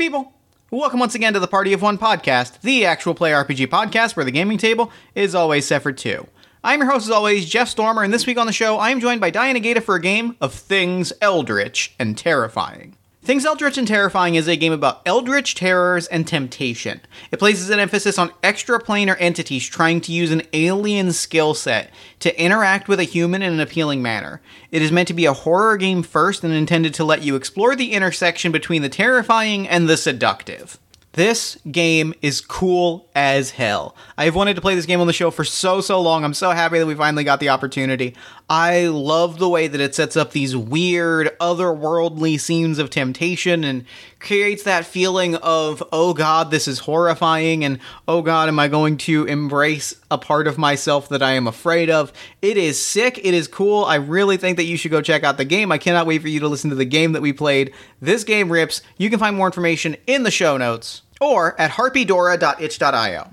people. Welcome once again to the Party of One podcast, the actual play RPG podcast where the gaming table is always set for two. I'm your host, as always, Jeff Stormer, and this week on the show, I am joined by Diana Gata for a game of Things Eldritch and Terrifying. Things Eldritch and Terrifying is a game about eldritch terrors and temptation. It places an emphasis on extraplanar entities trying to use an alien skill set to interact with a human in an appealing manner. It is meant to be a horror game first and intended to let you explore the intersection between the terrifying and the seductive. This game is cool as hell. I've wanted to play this game on the show for so, so long. I'm so happy that we finally got the opportunity. I love the way that it sets up these weird, otherworldly scenes of temptation and creates that feeling of, oh god, this is horrifying, and oh god, am I going to embrace a part of myself that I am afraid of? It is sick. It is cool. I really think that you should go check out the game. I cannot wait for you to listen to the game that we played. This game rips. You can find more information in the show notes or at harpydora.itch.io.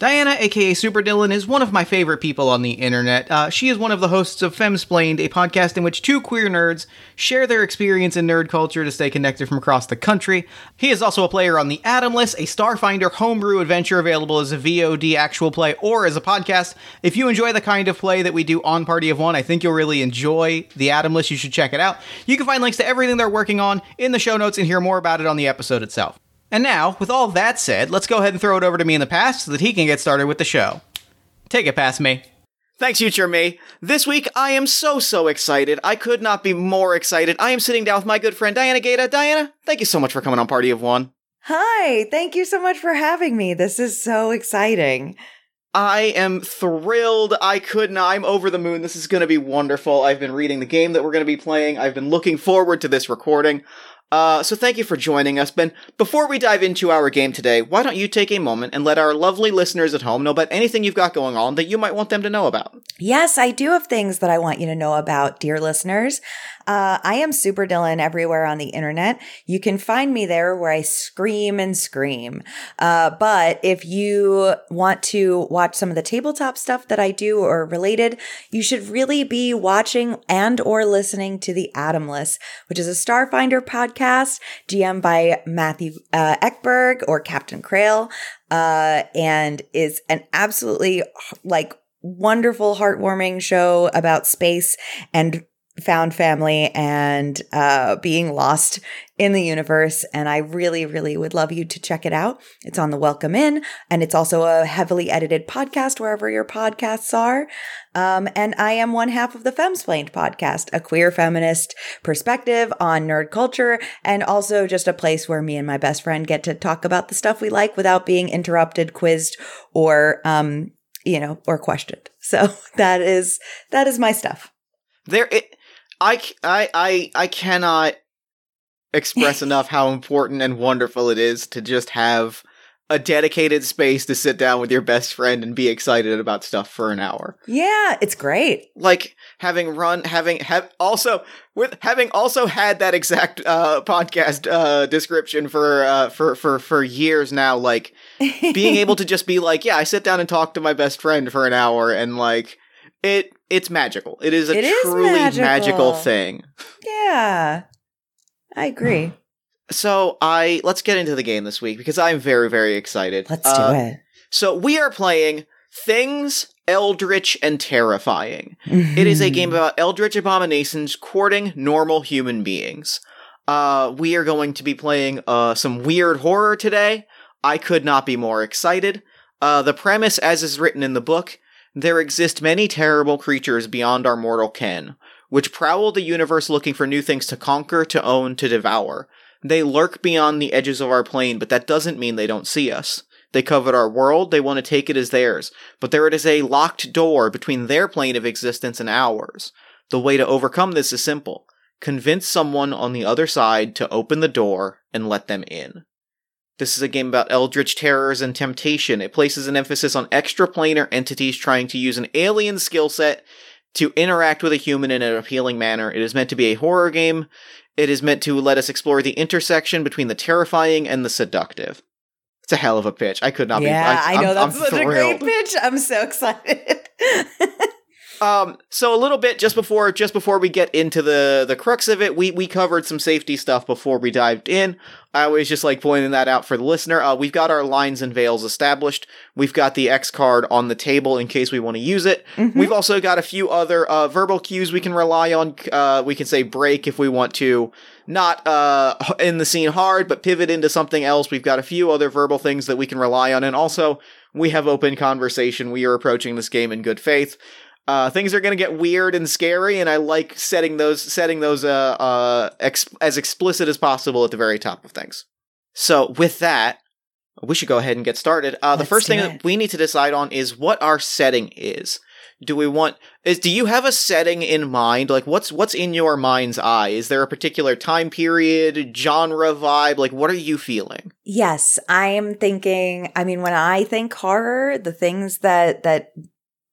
Diana, aka Super Dylan, is one of my favorite people on the internet. Uh, she is one of the hosts of Femsplained, a podcast in which two queer nerds share their experience in nerd culture to stay connected from across the country. He is also a player on The Atomless, a Starfinder homebrew adventure available as a VOD actual play or as a podcast. If you enjoy the kind of play that we do on Party of One, I think you'll really enjoy The Atomless. You should check it out. You can find links to everything they're working on in the show notes and hear more about it on the episode itself. And now, with all that said, let's go ahead and throw it over to me in the past so that he can get started with the show. Take it past me. Thanks, future me. This week, I am so, so excited. I could not be more excited. I am sitting down with my good friend Diana Gata. Diana, thank you so much for coming on Party of One. Hi, thank you so much for having me. This is so exciting. I am thrilled. I could not. I'm over the moon. This is going to be wonderful. I've been reading the game that we're going to be playing. I've been looking forward to this recording. Uh, so thank you for joining us, Ben. Before we dive into our game today, why don't you take a moment and let our lovely listeners at home know about anything you've got going on that you might want them to know about? Yes, I do have things that I want you to know about, dear listeners. Uh, I am Super Dylan everywhere on the internet. You can find me there where I scream and scream. Uh, but if you want to watch some of the tabletop stuff that I do or related, you should really be watching and or listening to the Atomless, which is a Starfinder podcast GM by Matthew uh, Ekberg or Captain Krail, uh, and is an absolutely like wonderful, heartwarming show about space and found family and uh, being lost in the universe. And I really, really would love you to check it out. It's on the Welcome In, and it's also a heavily edited podcast wherever your podcasts are. Um, and I am one half of the Femsplained podcast, a queer feminist perspective on nerd culture, and also just a place where me and my best friend get to talk about the stuff we like without being interrupted, quizzed, or um, you know, or questioned. So that is that is my stuff. There, it, I, I, I, I cannot express enough how important and wonderful it is to just have a dedicated space to sit down with your best friend and be excited about stuff for an hour. Yeah, it's great. Like having run, having have also with having also had that exact uh, podcast uh, description for uh, for for for years now. Like being able to just be like, yeah, I sit down and talk to my best friend for an hour, and like it it's magical. It is a It is truly magical. magical. thing. Yeah, I agree. So I let's get into the game this week because I'm very very excited. Let's Uh, do it. So we are playing Things Eldritch and Terrifying. It is a game about eldritch abominations courting normal human beings. Uh, we are going to be playing uh, some weird horror today. I could not be more excited. Uh, the premise, as is written in the book, there exist many terrible creatures beyond our mortal ken, which prowl the universe looking for new things to conquer, to own, to devour. They lurk beyond the edges of our plane, but that doesn't mean they don't see us. They covet our world, they want to take it as theirs, but there is a locked door between their plane of existence and ours. The way to overcome this is simple. Convince someone on the other side to open the door and let them in. This is a game about eldritch terrors and temptation. It places an emphasis on extraplanar entities trying to use an alien skill set to interact with a human in an appealing manner. It is meant to be a horror game. It is meant to let us explore the intersection between the terrifying and the seductive. It's a hell of a pitch. I could not yeah, be. I, know I'm- that's I'm such a great pitch. I'm so excited. Um, so a little bit just before just before we get into the the crux of it, we we covered some safety stuff before we dived in. I was just like pointing that out for the listener. Uh, we've got our lines and veils established. We've got the X card on the table in case we want to use it. Mhm. We've also got a few other uh, verbal cues we can rely on. Uh, we can say break if we want to, not uh, in the scene hard, but pivot into something else. We've got a few other verbal things that we can rely on, and also we have open conversation. We are approaching this game in good faith. Uh, things are going to get weird and scary, and I like setting those setting those uh, uh, ex- as explicit as possible at the very top of things. So with that, we should go ahead and get started. Uh, the first thing it. that we need to decide on is what our setting is. Do we want is do you have a setting in mind? Like what's what's in your mind's eye? Is there a particular time period, genre vibe? Like what are you feeling? Yes, I am thinking. I mean, when I think horror, the things that that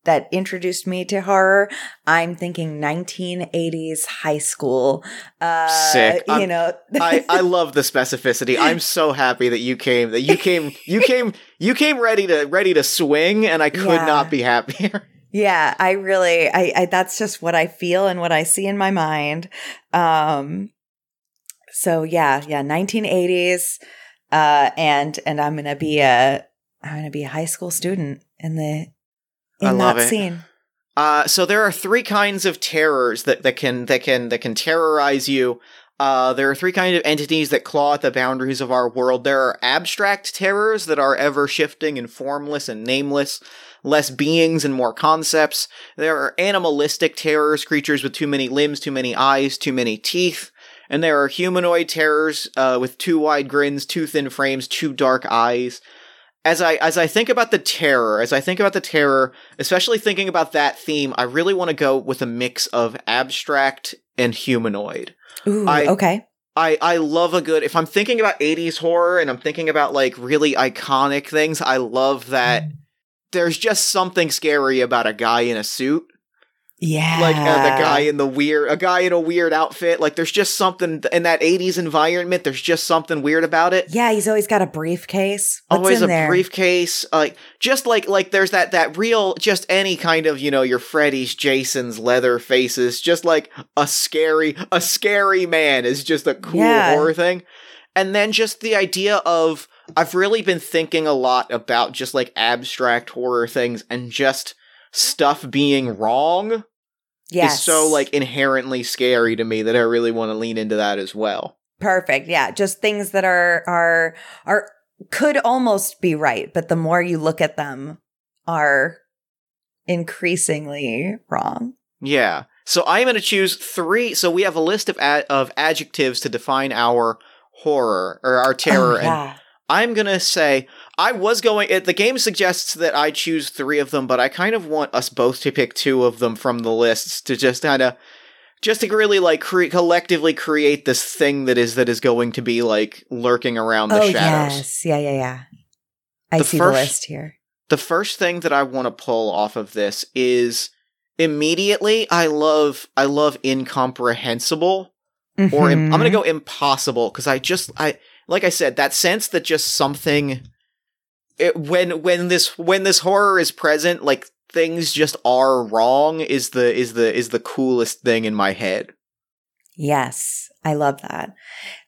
that introduced me to horror, I'm thinking 1980s high school. Uh, Sick. You I'm- know, I, I love the specificity. I'm so happy that you came that you came you came you came ready to ready to swing and I could Yeah. not be happier. yeah, I really, I, I, that's just what I feel and what I see in my mind. Um, so yeah, yeah, 1980s, uh, and and I'm gonna be a, I'm gonna be a high school student in the in I love that it. scene. Uh, so there are three kinds of terrors that, that can that can that can terrorize you. Uh, there are three kinds of entities that claw at the boundaries of our world. There are abstract terrors that are ever shifting and formless and nameless, less beings and more concepts. There are animalistic terrors, creatures with too many limbs, too many eyes, too many teeth. And there are humanoid terrors uh, with too wide grins, too thin frames, too dark eyes. As I as I think about the terror, as I think about the terror, especially thinking about that theme, I really want to go with a mix of abstract and humanoid. Ooh, I- okay. I, I love a good if I'm thinking about 80s horror and I'm thinking about like really iconic things, I love that mm. there's just something scary about a guy in a suit. Yeah. Like uh, the guy in the weird a guy in a weird outfit. Like there's just something in that 80s environment, there's just something weird about it. Yeah, he's always got a briefcase. What's always a there? briefcase like just like like there's that that real just any kind of you know your freddy's jason's Leatherfaces just like a scary a scary man is just a cool Yeah. horror thing and then just the idea of i've really been thinking a lot about just like abstract horror things and just stuff being wrong yes. is so like inherently scary to me that i really want to lean into that as well perfect. Yeah, just things that are are are could almost be right, but the more you look at them, are increasingly wrong. Yeah. So I'm going to choose three. So we have a list of ad- of adjectives to define our horror or our oh, terror, Oh, and. I'm going to say I was going. It, the game suggests that I choose three of them, but I kind of want us both to pick two of them from the lists to just kind of. Just to really like cre- collectively create this thing that is that is going to be like lurking around the oh shadows. yes, yeah, yeah, yeah. I The see first- the list here. the first thing that I want to pull off of this is immediately I love I love incomprehensible or im- I'm going to Mhm. go impossible cuz I just I like I said that sense that just something it, when when this when this horror is present like things just are wrong is the is the is the coolest thing in my head. Yes, I love that.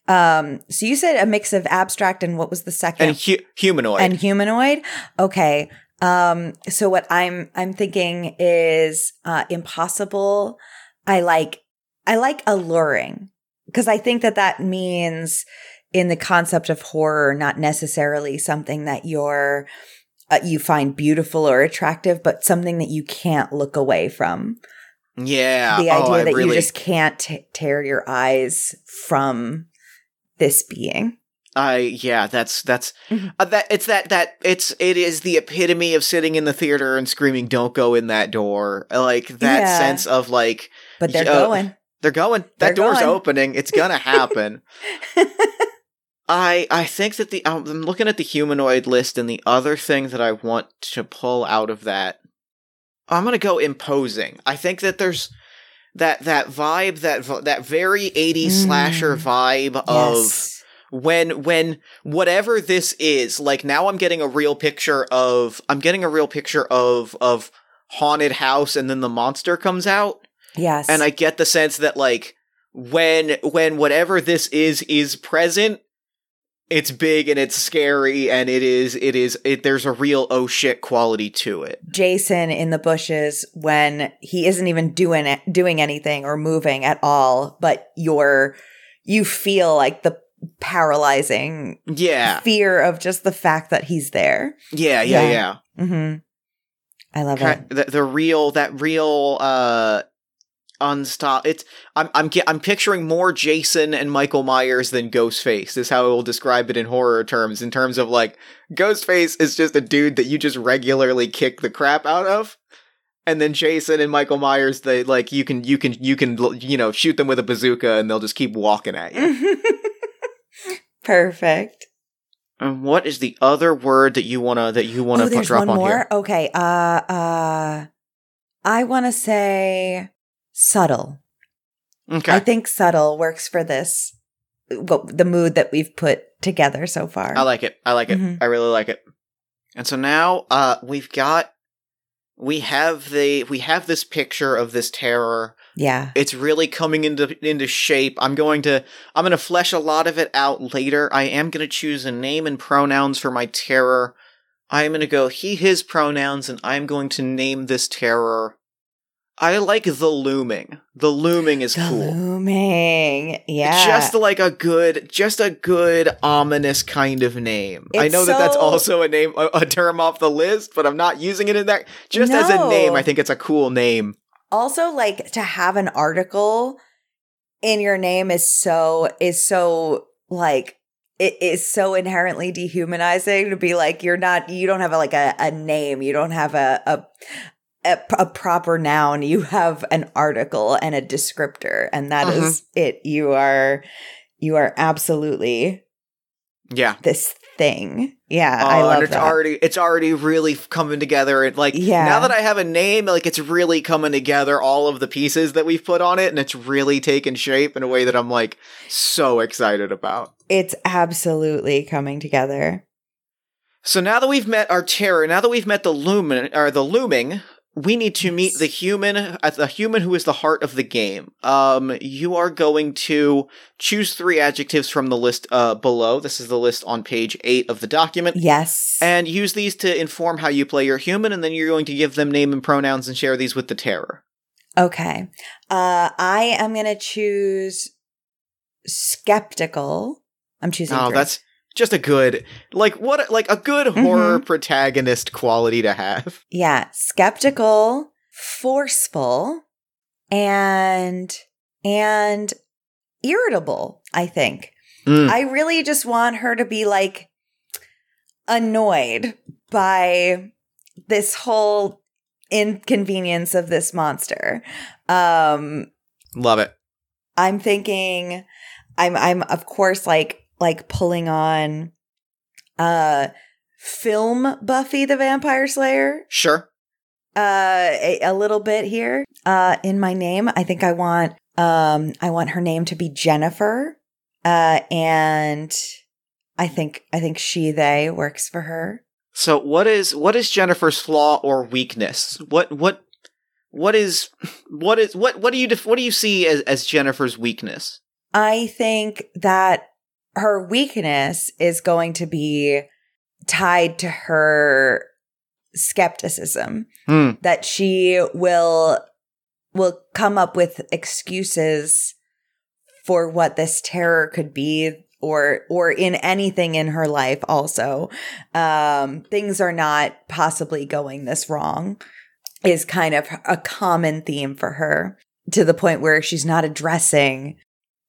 Um, so you said a mix of abstract and what was the second? And hu- humanoid. and humanoid okay um so what i'm i'm thinking is uh impossible i like i like alluring because i think that that means in the concept of horror not necessarily something that you're uh, you find beautiful or attractive but something that you can't look away from yeah. the oh, idea I that really you just can't t- tear your eyes from this being I yeah, that's that's Mhm. uh, that it's that that it's it is the epitome of sitting in the theater and screaming, "Don't go in that door!" Like that Yeah. sense of like but they're Yeah. going they're going, They're that door's going. opening, it's gonna happen. I I think that the um, I'm looking at the humanoid list, and the other thing that I want to pull out of that, I'm gonna go imposing. I think that there's that that vibe that that very 80s Mm. slasher vibe of when when whatever this is like now i'm getting a real picture of i'm getting a real picture of of haunted house and then the monster comes out. Yes. And I get the sense that like when when whatever this is is present, it's big and it's scary and it is it is it there's a real oh shit quality to it. Jason in the bushes when he isn't even doing it, doing anything or moving at all, but you're you feel like the paralyzing Yeah. fear of just the fact that he's there. Yeah, yeah, Yeah. yeah. hmm I love Ki- it. the, the real that real uh unstop it's I'm I'm I'm picturing more Jason and Michael Myers than Ghostface is how I will describe it in horror terms in terms of like Ghostface is just a dude that you just regularly kick the crap out of and then Jason and Michael Myers they like you can you can you can you know shoot them with a bazooka and they'll just keep walking at you. Perfect. and what is the other word that you want to that you want oh, to there's drop one on more. here? Okay. Uh, uh, I want to say subtle. Okay. I think subtle works for this. Well, the mood that we've put together so far. I like it. I like it. Mhm. I really like it. And so now uh we've got we have the we have this picture of this terror. yeah. It's really coming into into shape. I'm going to I'm going to flesh a lot of it out later. I am going to choose a name and pronouns for my terror. I am going to go he his pronouns and I'm going to name this terror I like the looming. The looming is The cool. looming. Yeah. Just like a good, just a good ominous kind of name. I It's know that that's also a name, a, a term off the list, but I'm not using it in that. Just as a name, I think it's a cool name. also like to have an article in your name is so is so like it is so inherently dehumanizing to be like you're not you don't have a, like a, a name you don't have a, a a a proper noun you have an article and a descriptor and that mm-hmm. is it you are you are absolutely Yeah. this thing yeah Oh, i and love it's that already it's already really coming together. And like Yeah. now that I have a name, like it's really coming together. All of the pieces that we've put on it, and it's really taken shape in a way that I'm like so excited about. it's absolutely coming together So now that we've met our terror, now that we've met the lumen or the looming, we need to meet the human, uh, the human who is the heart of the game. Um, you are going to choose three adjectives from the list uh, below. This is the list on page eight of the document. yes And use these to inform how you play your human, and then you're going to give them name and pronouns and share these with the terror. Okay. Uh I am going to choose skeptical. I'm choosing Oh, three. that's just a good, like what, like a good Mm-hmm. horror protagonist quality to have. Yeah, skeptical, forceful, and and irritable, I think. Mm. I really just want her to be like annoyed by this whole inconvenience of this monster. Um Love it. I'm thinking I'm I'm of course like like pulling on uh film Buffy the Vampire Slayer Sure. uh a, a little bit here uh in my name. I think I want um I want her name to be Jennifer. Uh and I think I think she they works for her. So what is what is Jennifer's flaw or weakness? What what what is what is what what do you def- what do you see as as Jennifer's weakness? I think that her weakness is going to be tied to her skepticism Hmm. that she will will come up with excuses for what this terror could be or or in anything in her life also um things are not possibly going this wrong is kind of a common theme for her to the point where she's not addressing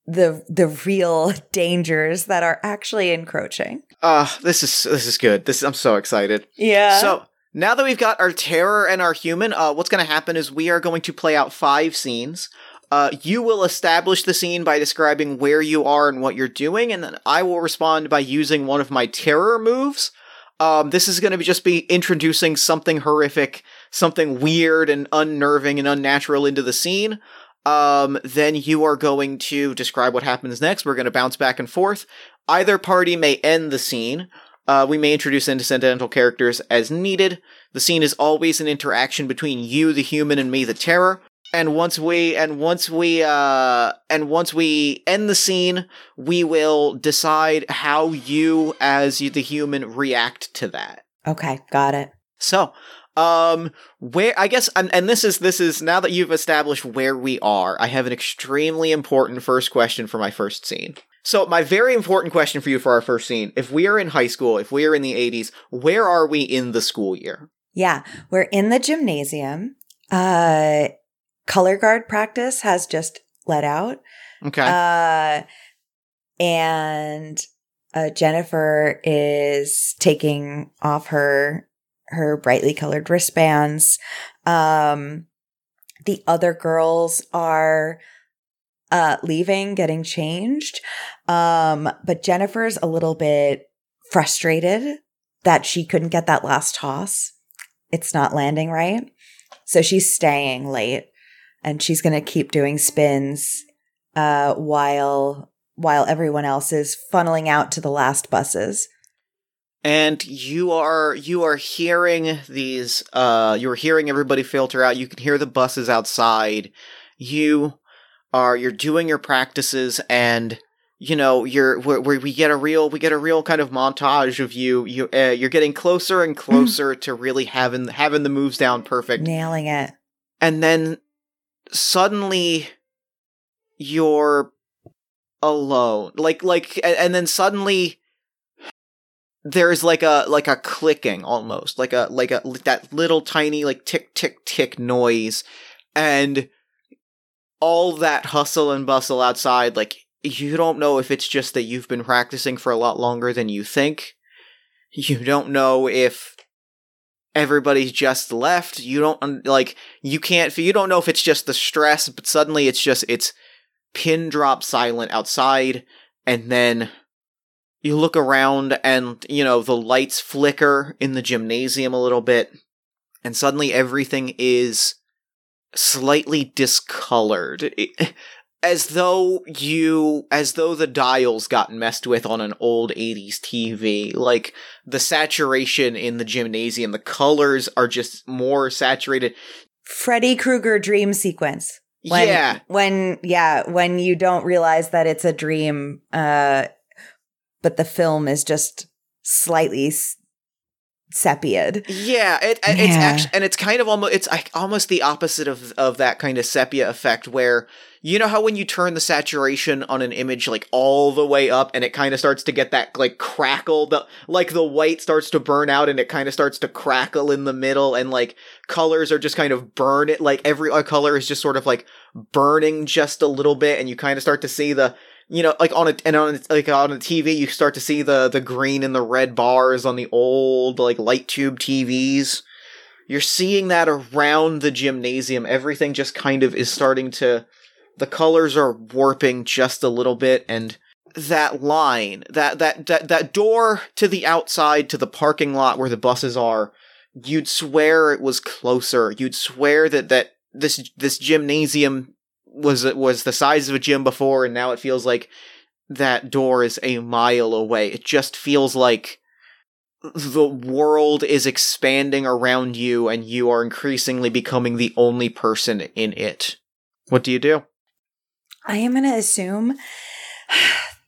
the the real dangers that are actually encroaching. Uh this is this is good. This I'm so excited. Yeah. So now that we've got our terror and our human, uh, what's going to happen is we are going to play out five scenes. Uh, you will establish the scene by describing where you are and what you're doing, and then I will respond by using one of my terror moves. Um, this is going to be just be introducing something horrific, something weird and unnerving and unnatural into the scene. Um, then you are going to describe what happens next. We're going to bounce back and forth. Either party may end the scene. Uh, we may introduce incidental characters as needed. The scene is always an interaction between you, the human, and me, the terror. And once we and once we uh and once we end the scene, we will decide how you, as the human, react to that. Okay, got it. So, um, where I guess, and, and this is this is now that you've established where we are, I have an extremely important first question for my first scene. So, my very important question for you for our first scene: If we are in high school, if we are in the '80s, where are we in the school year? Yeah, we're in the gymnasium. Uh, color guard practice has just let out. Okay. Uh, and uh, Jennifer is taking off her her brightly colored wristbands. Um, the other girls are uh, leaving, getting changed. Um, but Jennifer's a little bit frustrated that she couldn't get that last toss. It's not landing right. So she's staying late and she's going to keep doing spins uh, while while everyone else is funneling out to the last buses. And you are you are hearing these uh you're hearing everybody filter out. You can hear the buses outside. You are you're doing your practices and you know you're where, we get a real we get a real kind of montage of you you uh, you're getting closer and closer to really having having the moves down perfect Nailing it. and then suddenly you're alone like like and then suddenly there's like a like a clicking almost like a like a that little tiny like tick tick tick noise. And all that hustle and bustle outside like you don't know if it's just that you've been practicing for a lot longer than you think. You don't know if everybody's just left. You don't like you can't you don't know if it's just the stress but suddenly it's just it's pin drop silent outside and then you look around and you know the lights flicker in the gymnasium a little bit and suddenly everything is slightly discolored. It- as though you as though the dials got messed with on an old 80s TV like the saturation in the gymnasium the colors are just more saturated. Freddy Krueger dream sequence. When, yeah. When, yeah, when you don't realize that it's a dream, uh, but the film is just slightly s- sepiaed. Yeah, it, it's Yeah. actually, and it's kind of almost it's like almost the opposite of of that kind of sepia effect where you know how when you turn the saturation on an image like all the way up and it kind of starts to get that like crackle the like the white starts to burn out and it kind of starts to crackle in the middle and like colors are just kind of burn it like every color is just sort of like burning just a little bit and you kind of start to see the you know, like on a and on like on a TV, you start to see the the green and the red bars on the old like light tube TVs. You're seeing that around the gymnasium. Everything just kind of is starting to. The colors are warping just a little bit, and that line, that that that that door to the outside to the parking lot where the buses are, you'd swear it was closer. You'd swear that that this this gymnasium was it was the size of a gym before and now it feels like that door is a mile away it just feels like the world is expanding around you and you are increasingly becoming the only person in it what do you do I am going to assume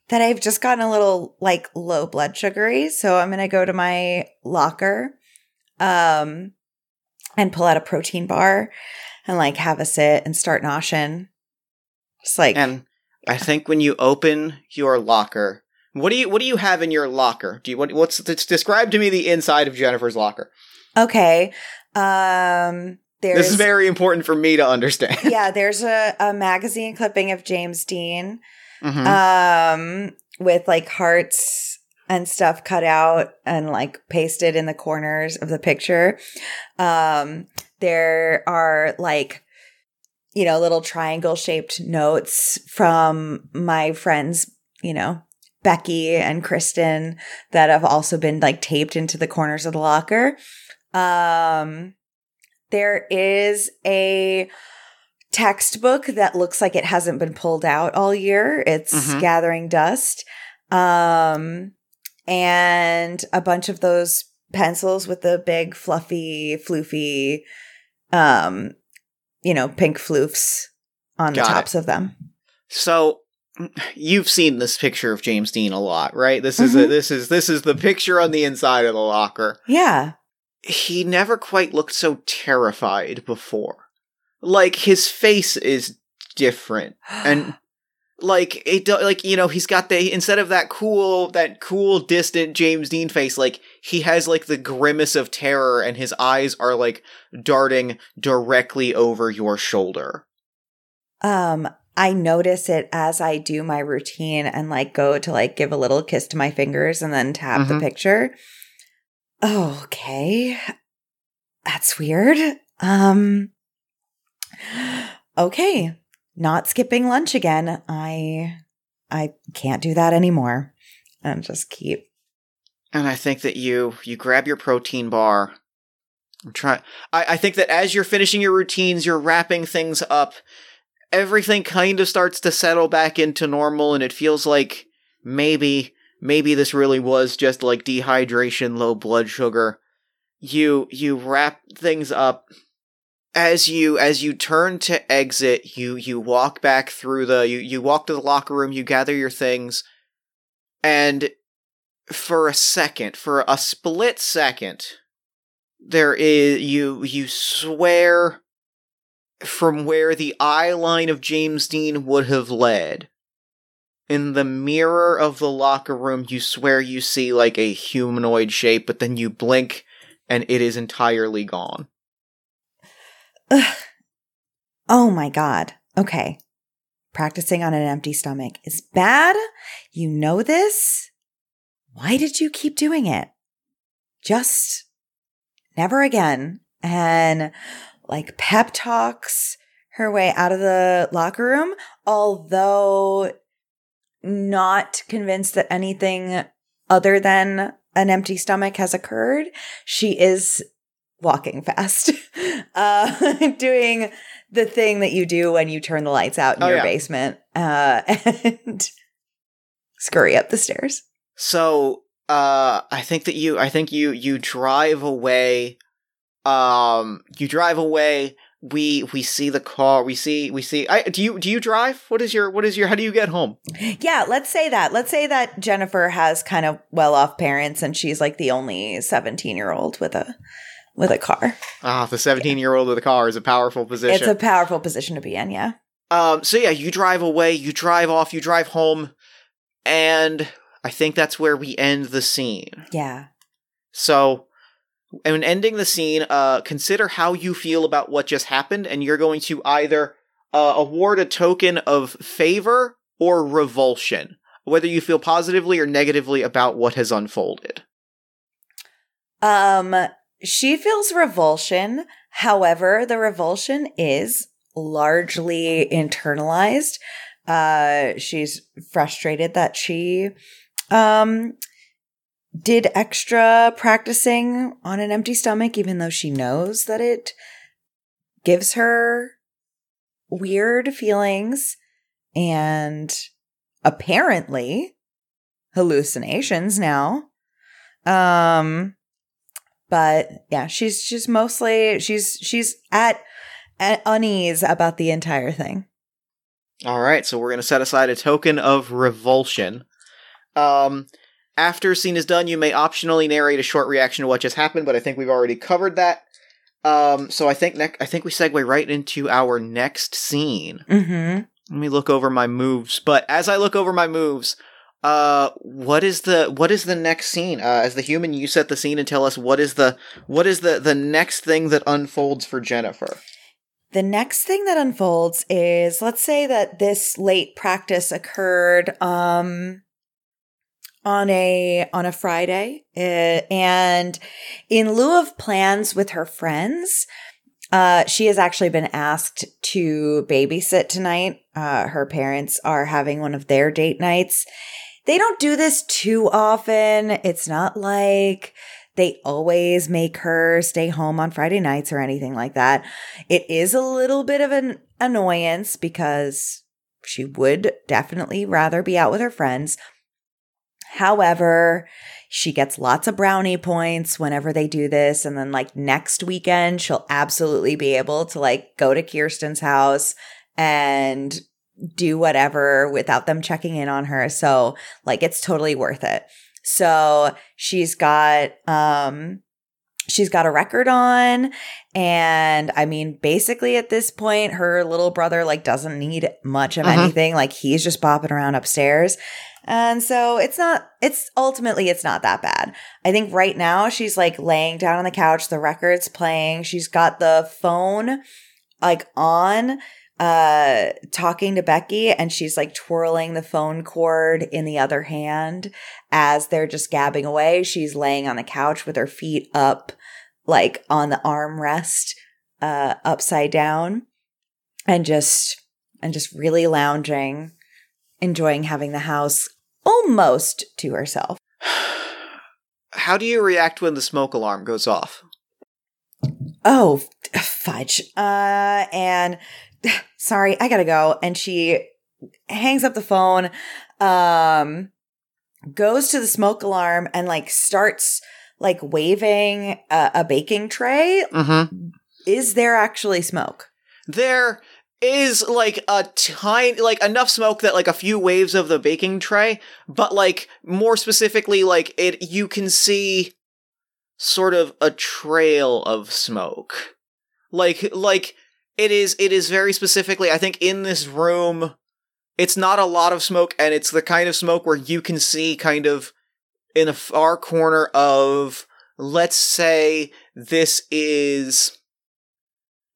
that I've just gotten a little like low blood sugary. So I'm going to go to my locker um, and pull out a protein bar and like have a sit and start noshing. Just like, and i think when you open your locker what do you what do you have in your locker do you what, what's describe to me the inside of jennifer's locker okay. Um, there's, this is very important for me to understand yeah, there's a, a magazine clipping of James Dean. Mhm. um with like hearts and stuff cut out and like pasted in the corners of the picture um there are like you know little triangle shaped notes from my friends you know Becky and Kristen that have also been like taped into the corners of the locker um there is a textbook that looks like it hasn't been pulled out all year. It's Mhm. gathering dust. Um, and a bunch of those pencils with the big fluffy floofy um you know pink floofs on Got the it. tops of them So you've seen this picture of James Dean a lot, right? This is a, Mhm. this is this is the picture on the inside of the locker. yeah He never quite looked so terrified before. Like his face is different and like it like you know he's got the instead of that cool that cool distant James Dean face like he has like the grimace of terror and his eyes are like darting directly over your shoulder. um i notice it as i do my routine and like go to like give a little kiss to my fingers and then tap the Mhm. picture oh, okay that's weird um okay not skipping lunch again i i can't do that anymore and just keep And I think that you you grab your protein bar. I'm trying. I, I think that as you're finishing your routines, you're wrapping things up. Everything kind of starts to settle back into normal, and it feels like maybe maybe this really was just like dehydration, low blood sugar. You you wrap things up. As you as you turn to exit, you you walk back through the you you walk to the locker room. You gather your things, and for a second, for a split second, there is you you swear from where the eye line of James Dean would have led. In the mirror of the locker room, you swear you see like a humanoid shape, but then you blink and it is entirely gone. Ugh. Oh my God. Okay. Practicing on an empty stomach is bad. You know this. Why did you keep doing it? Just never again. And like pep talks her way out of the locker room, although not convinced that anything other than an empty stomach has occurred. She is walking fast, uh, doing the thing that you do when you turn the lights out in Oh, your yeah. basement, uh, and scurry up the stairs. So, uh, I think that you, I think you, you drive away. Um, you drive away. We, we see the car. We see, we see. I, do you, do you drive? What is your, what is your, how do you get home? Yeah, let's say that. Let's say that Jennifer has kind of well off parents and she's like the only 17 year old with a with a car. Ah, the 17 year old with a car is a powerful position. It's a powerful position to be in, yeah. Um, so yeah, you drive away, you drive off, you drive home, and I think that's where we end the scene. Yeah. So, in ending the scene, uh, consider how you feel about what just happened, and you're going to either uh, award a token of favor or revulsion, whether you feel positively or negatively about what has unfolded. Um she feels revulsion. However, the revulsion is largely internalized. Uh she's frustrated that she um did extra practicing on an empty stomach even though she knows that it gives her weird feelings and apparently hallucinations now. Um but yeah, she's she's mostly she's she's at, at unease about the entire thing. All right, so we're going to set aside a token of revulsion. Um, after scene is done, you may optionally narrate a short reaction to what just happened, but I think we've already covered that. Um, so I think ne- I think we segue right into our next scene. Mm-hmm. Let me look over my moves. But as I look over my moves, uh, what is the what is the next scene? Uh, as the human, you set the scene and tell us what is the what is the the next thing that unfolds for Jennifer. The next thing that unfolds is let's say that this late practice occurred um on a on a Friday uh, and in lieu of plans with her friends uh she has actually been asked to babysit tonight uh her parents are having one of their date nights they don't do this too often it's not like they always make her stay home on Friday nights or anything like that it is a little bit of an annoyance because she would definitely rather be out with her friends. However, she gets lots of brownie points whenever they do this. And then, like, next weekend, she'll absolutely be able to, like, go to Kirsten's house and do whatever without them checking in on her. So, like, it's totally worth it. So, she's got, um, she's got a record on. And i mean basically at this point her little brother like doesn't need much of Mhm. anything. Like he's just bopping around upstairs. And so it's not it's ultimately it's not that bad. I think right now she's like laying down on the couch. The record's playing. She's got the phone like on uh talking to becky and she's like twirling the phone cord in the other hand as they're just gabbing away. She's laying on the couch with her feet up like on the armrest uh upside down and just and just really lounging enjoying having the house almost to herself. How do you react when the smoke alarm goes off? oh fudge. Uh and sorry i gotta go and she hangs up the phone um goes to the smoke alarm and like starts like waving a, a baking tray Mm-hmm. is there actually smoke There is like a tiny, like enough smoke that like a few waves of the baking tray, but like more specifically, like it, you can see sort of a trail of smoke. Like, like it is, it is very specifically, I think in this room, it's not a lot of smoke and it's the kind of smoke where you can see kind of in a far corner of, let's say this is,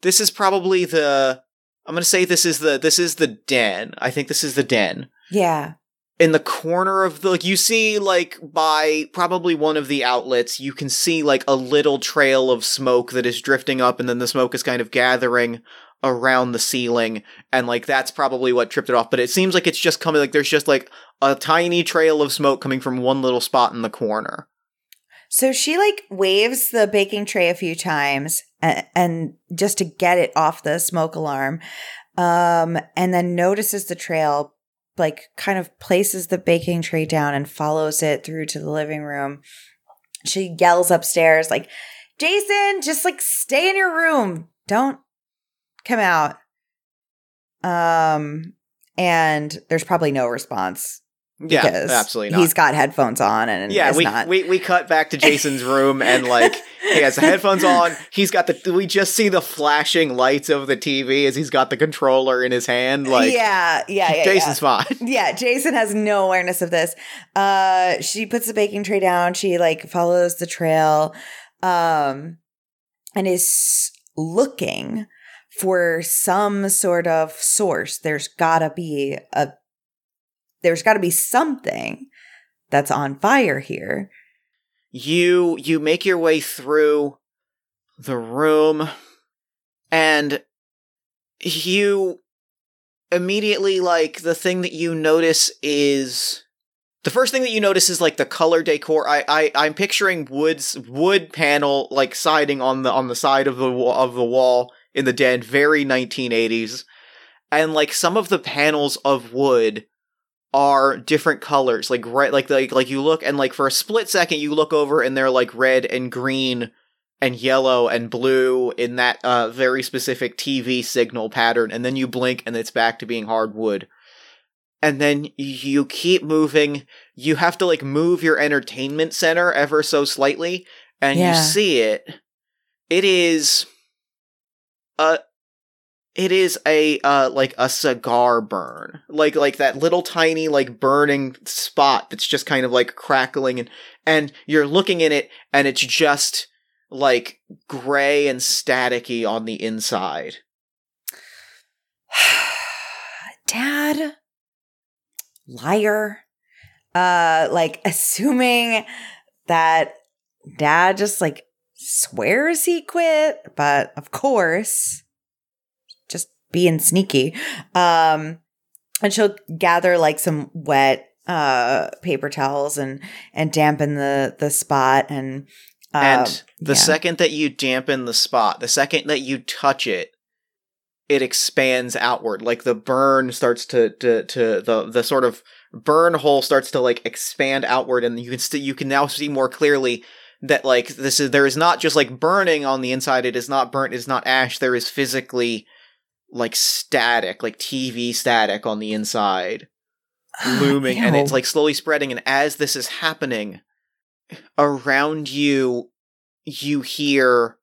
this is probably the, I'm gonna say this is the, this is the den. I think this is the den yeah in the corner of the like you see like by probably one of the outlets you can see like a little trail of smoke that is drifting up and then the smoke is kind of gathering around the ceiling and like that's probably what tripped it off but it seems like it's just coming like there's just like a tiny trail of smoke coming from one little spot in the corner So she like waves the baking tray a few times and, and just to get it off the smoke alarm. Um, and then notices the trail, like kind of places the baking tray down and follows it through to the living room. She yells upstairs, like, Jason, just like stay in your room. Don't come out. Um, and there's probably no response. Yeah absolutely not He's got headphones on and yeah, is we, not. we we cut back to Jason's room and like he has the headphones on. He's got the we just see the flashing lights of the TV as he's got the controller in his hand. Like yeah, yeah, yeah. Jason's yeah. fine. Yeah, Jason has no awareness of this. Uh she puts the baking tray down, she like follows the trail um and is looking for some sort of source. There's got to be a there's got to be something that's on fire here. You you make your way through the room and you immediately like the thing that you notice is the first thing that you notice is like the color decor. I, I I'm picturing woods wood panel like siding on the on the side of the of the wall in the den, very 1980s, and like some of the panels of wood are different colors, like right, like like like you look and like for a split second you look over and they're like red and green and yellow and blue in that uh very specific TV signal pattern, and then you blink and it's back to being hardwood and then you keep moving. You have to like move your entertainment center ever so slightly, and Yeah. you see it. It is a it is a uh like a cigar burn. Like like that little tiny like burning spot that's just kind of like crackling and and you're looking in it and it's just like gray and staticky on the inside. Dad, liar. Uh, like assuming that dad just like swears he quit, but of course, being sneaky. Um, and she'll gather like some wet uh paper towels and and dampen the the spot and uh, And the yeah. second that you dampen the spot, the second that you touch it, it expands outward. Like the burn starts to to to the the sort of burn hole starts to like expand outward and you can st- you can now see more clearly that like this is there is not just like burning on the inside it is not burnt it is not ash there is physically like static like tv static on the inside looming and it's like slowly spreading and as this is happening around you you hear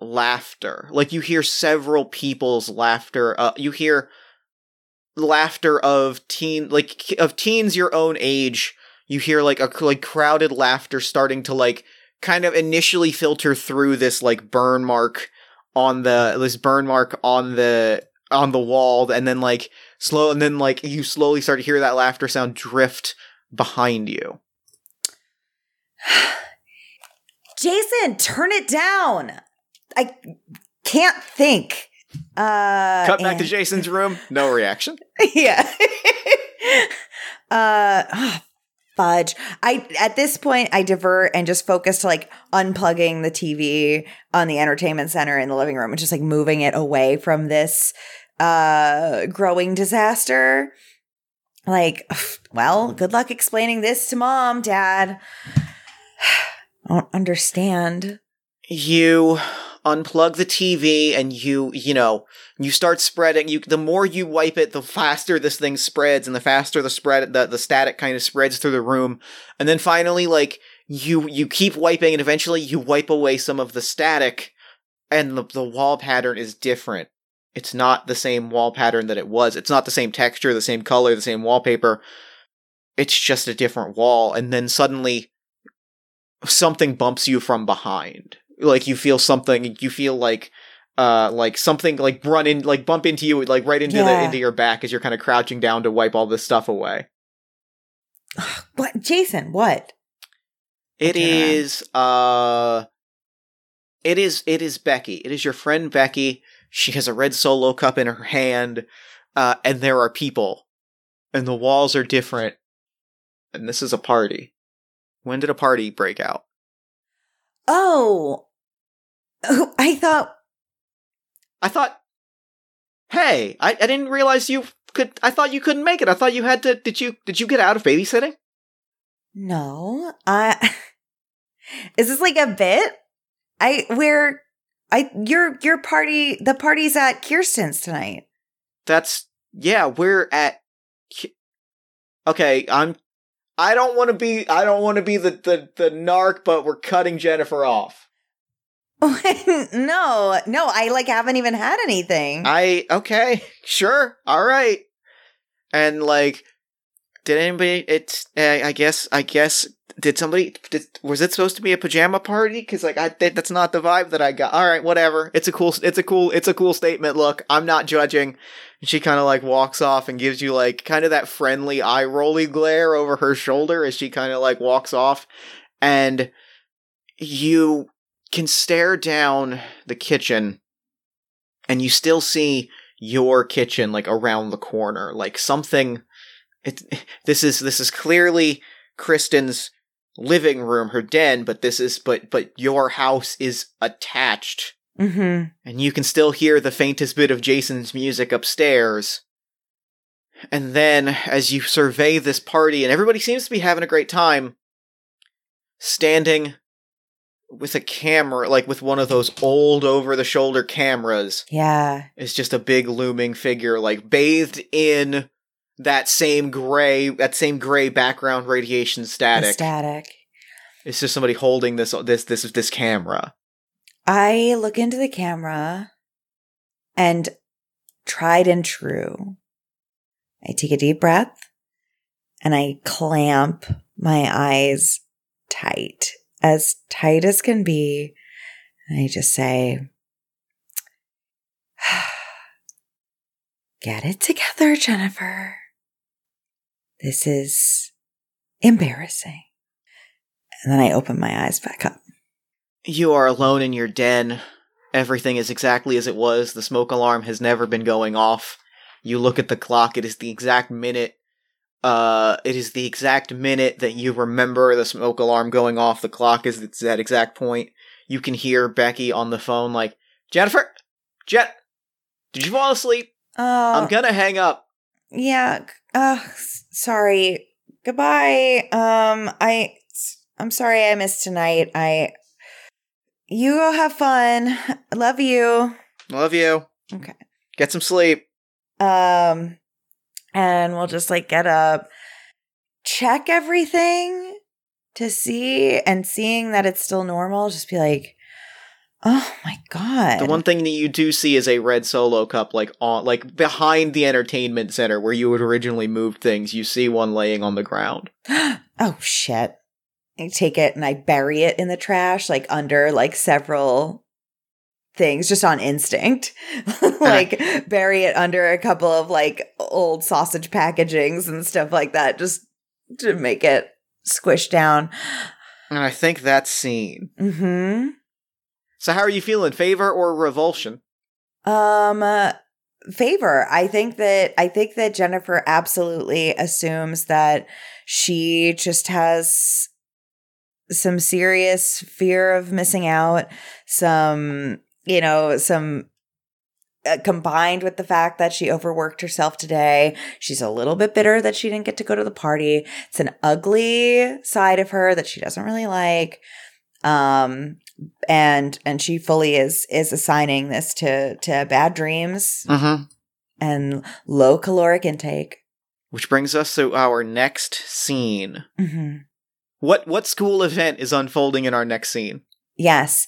laughter. Like you hear several people's laughter uh, you hear laughter of teen like of teens your own age. You hear like a like crowded laughter starting to like kind of initially filter through this like burn mark on the this burn mark on the on the wall and then like slow and then like you slowly start to hear that laughter sound drift behind you Jason, turn it down. I can't think. Uh, cut back to jason's room no reaction yeah. uh, ah, fudge. I at this point I divert and just focus to like unplugging the TV on the entertainment center in the living room and just like moving it away from this uh growing disaster. Like, well, good luck explaining this to mom, dad. I don't understand. You unplug the TV and you you know you start spreading you the more you wipe it the faster this thing spreads and the faster the spread the, the static kind of spreads through the room. And then finally like you you keep wiping and eventually you wipe away some of the static and the, the wall pattern is different. It's not the same wall pattern that it was. It's not the same texture the same color the same wallpaper. It's just a different wall. And then suddenly something bumps you from behind like you feel something you feel like uh like something like run in like bump into you like right into the into your back as you're kind of crouching down to wipe all this stuff away What, Jason? What? it is uh it is it is Becky. It is your friend Becky. She has a red solo cup in her hand, uh, and there are people. And the walls are different. And this is a party. When did a party break out? Oh, oh I thought I thought Hey, I, I didn't realize you could I thought you couldn't make it. I thought you had to did you did you get out of babysitting? No, I is this like a bit? I where I your your party the party's at Kirsten's tonight. That's yeah, we're at Okay, I'm I don't want to be I don't want to be the, the the narc, but we're cutting Jennifer off. no, no, I like haven't even had anything. I okay, sure. All right. And like did anybody it's uh, I guess I guess did somebody did, was it supposed to be a pajama party cuz like I that- that's not the vibe that I got. All right, whatever. It's a cool it's a cool it's a cool statement. Look, I'm not judging. And she kind of like walks off and gives you like kind of that friendly eye rolly glare over her shoulder as she kind of like walks off and you can stare down the kitchen and you still see your kitchen like around the corner like something it this is this is clearly Kristen's living room her den but this is but but your house is attached mm-hmm. and you can still hear the faintest bit of Jason's music upstairs. And then, as you survey this party, and everybody seems to be having a great time, standing with a camera, like with one of those old over the shoulder cameras, Yeah. It's just a big looming figure, like bathed in that same gray, that same gray background radiation the static. Static. it's just somebody holding this, this, this, this camera. I look into the camera and tried and true. I take a deep breath and I clamp my eyes tight, as tight as can be. And I just say, Get it together, Jennifer. This is embarrassing. And then I open my eyes back up. You are alone in your den. Everything is exactly as it was. The smoke alarm has never been going off. You look at the clock. It is the exact minute. Uh, it is the exact minute that you remember the smoke alarm going off. The clock is at that exact point. You can hear Becky on the phone, like, Jennifer, Jet, did you fall asleep? Oh, I'm gonna hang up. yeah. Uh, sorry. Goodbye. Um, I, I'm sorry I missed tonight. I, you go have fun. Love you. Love you. Okay. Get some sleep. Um, and we'll just like get up, check everything to see, and seeing that it's still normal, just be like, oh my god. The one thing that you do see is a red solo cup, like on, like behind the entertainment center where you had originally moved things. You see one laying on the ground. oh shit. I take it and I bury it in the trash, like under like several things just on instinct. like bury it under a couple of like old sausage packagings and stuff like that, just to make it squish down. And I think that's scene. Mm-hmm. So how are you feeling? Favor or revulsion? Um uh, favor. I think that I think that Jennifer absolutely assumes that she just has some serious fear of missing out, some, you know, some uh, combined with the fact that she overworked herself today. She's a little bit bitter that she didn't get to go to the party. It's an ugly side of her that she doesn't really like. Um, and and she fully is is assigning this to to bad dreams Mm-hmm. and low caloric intake. Which brings us to our next scene. hmm What what school event is unfolding in our next scene? Yes.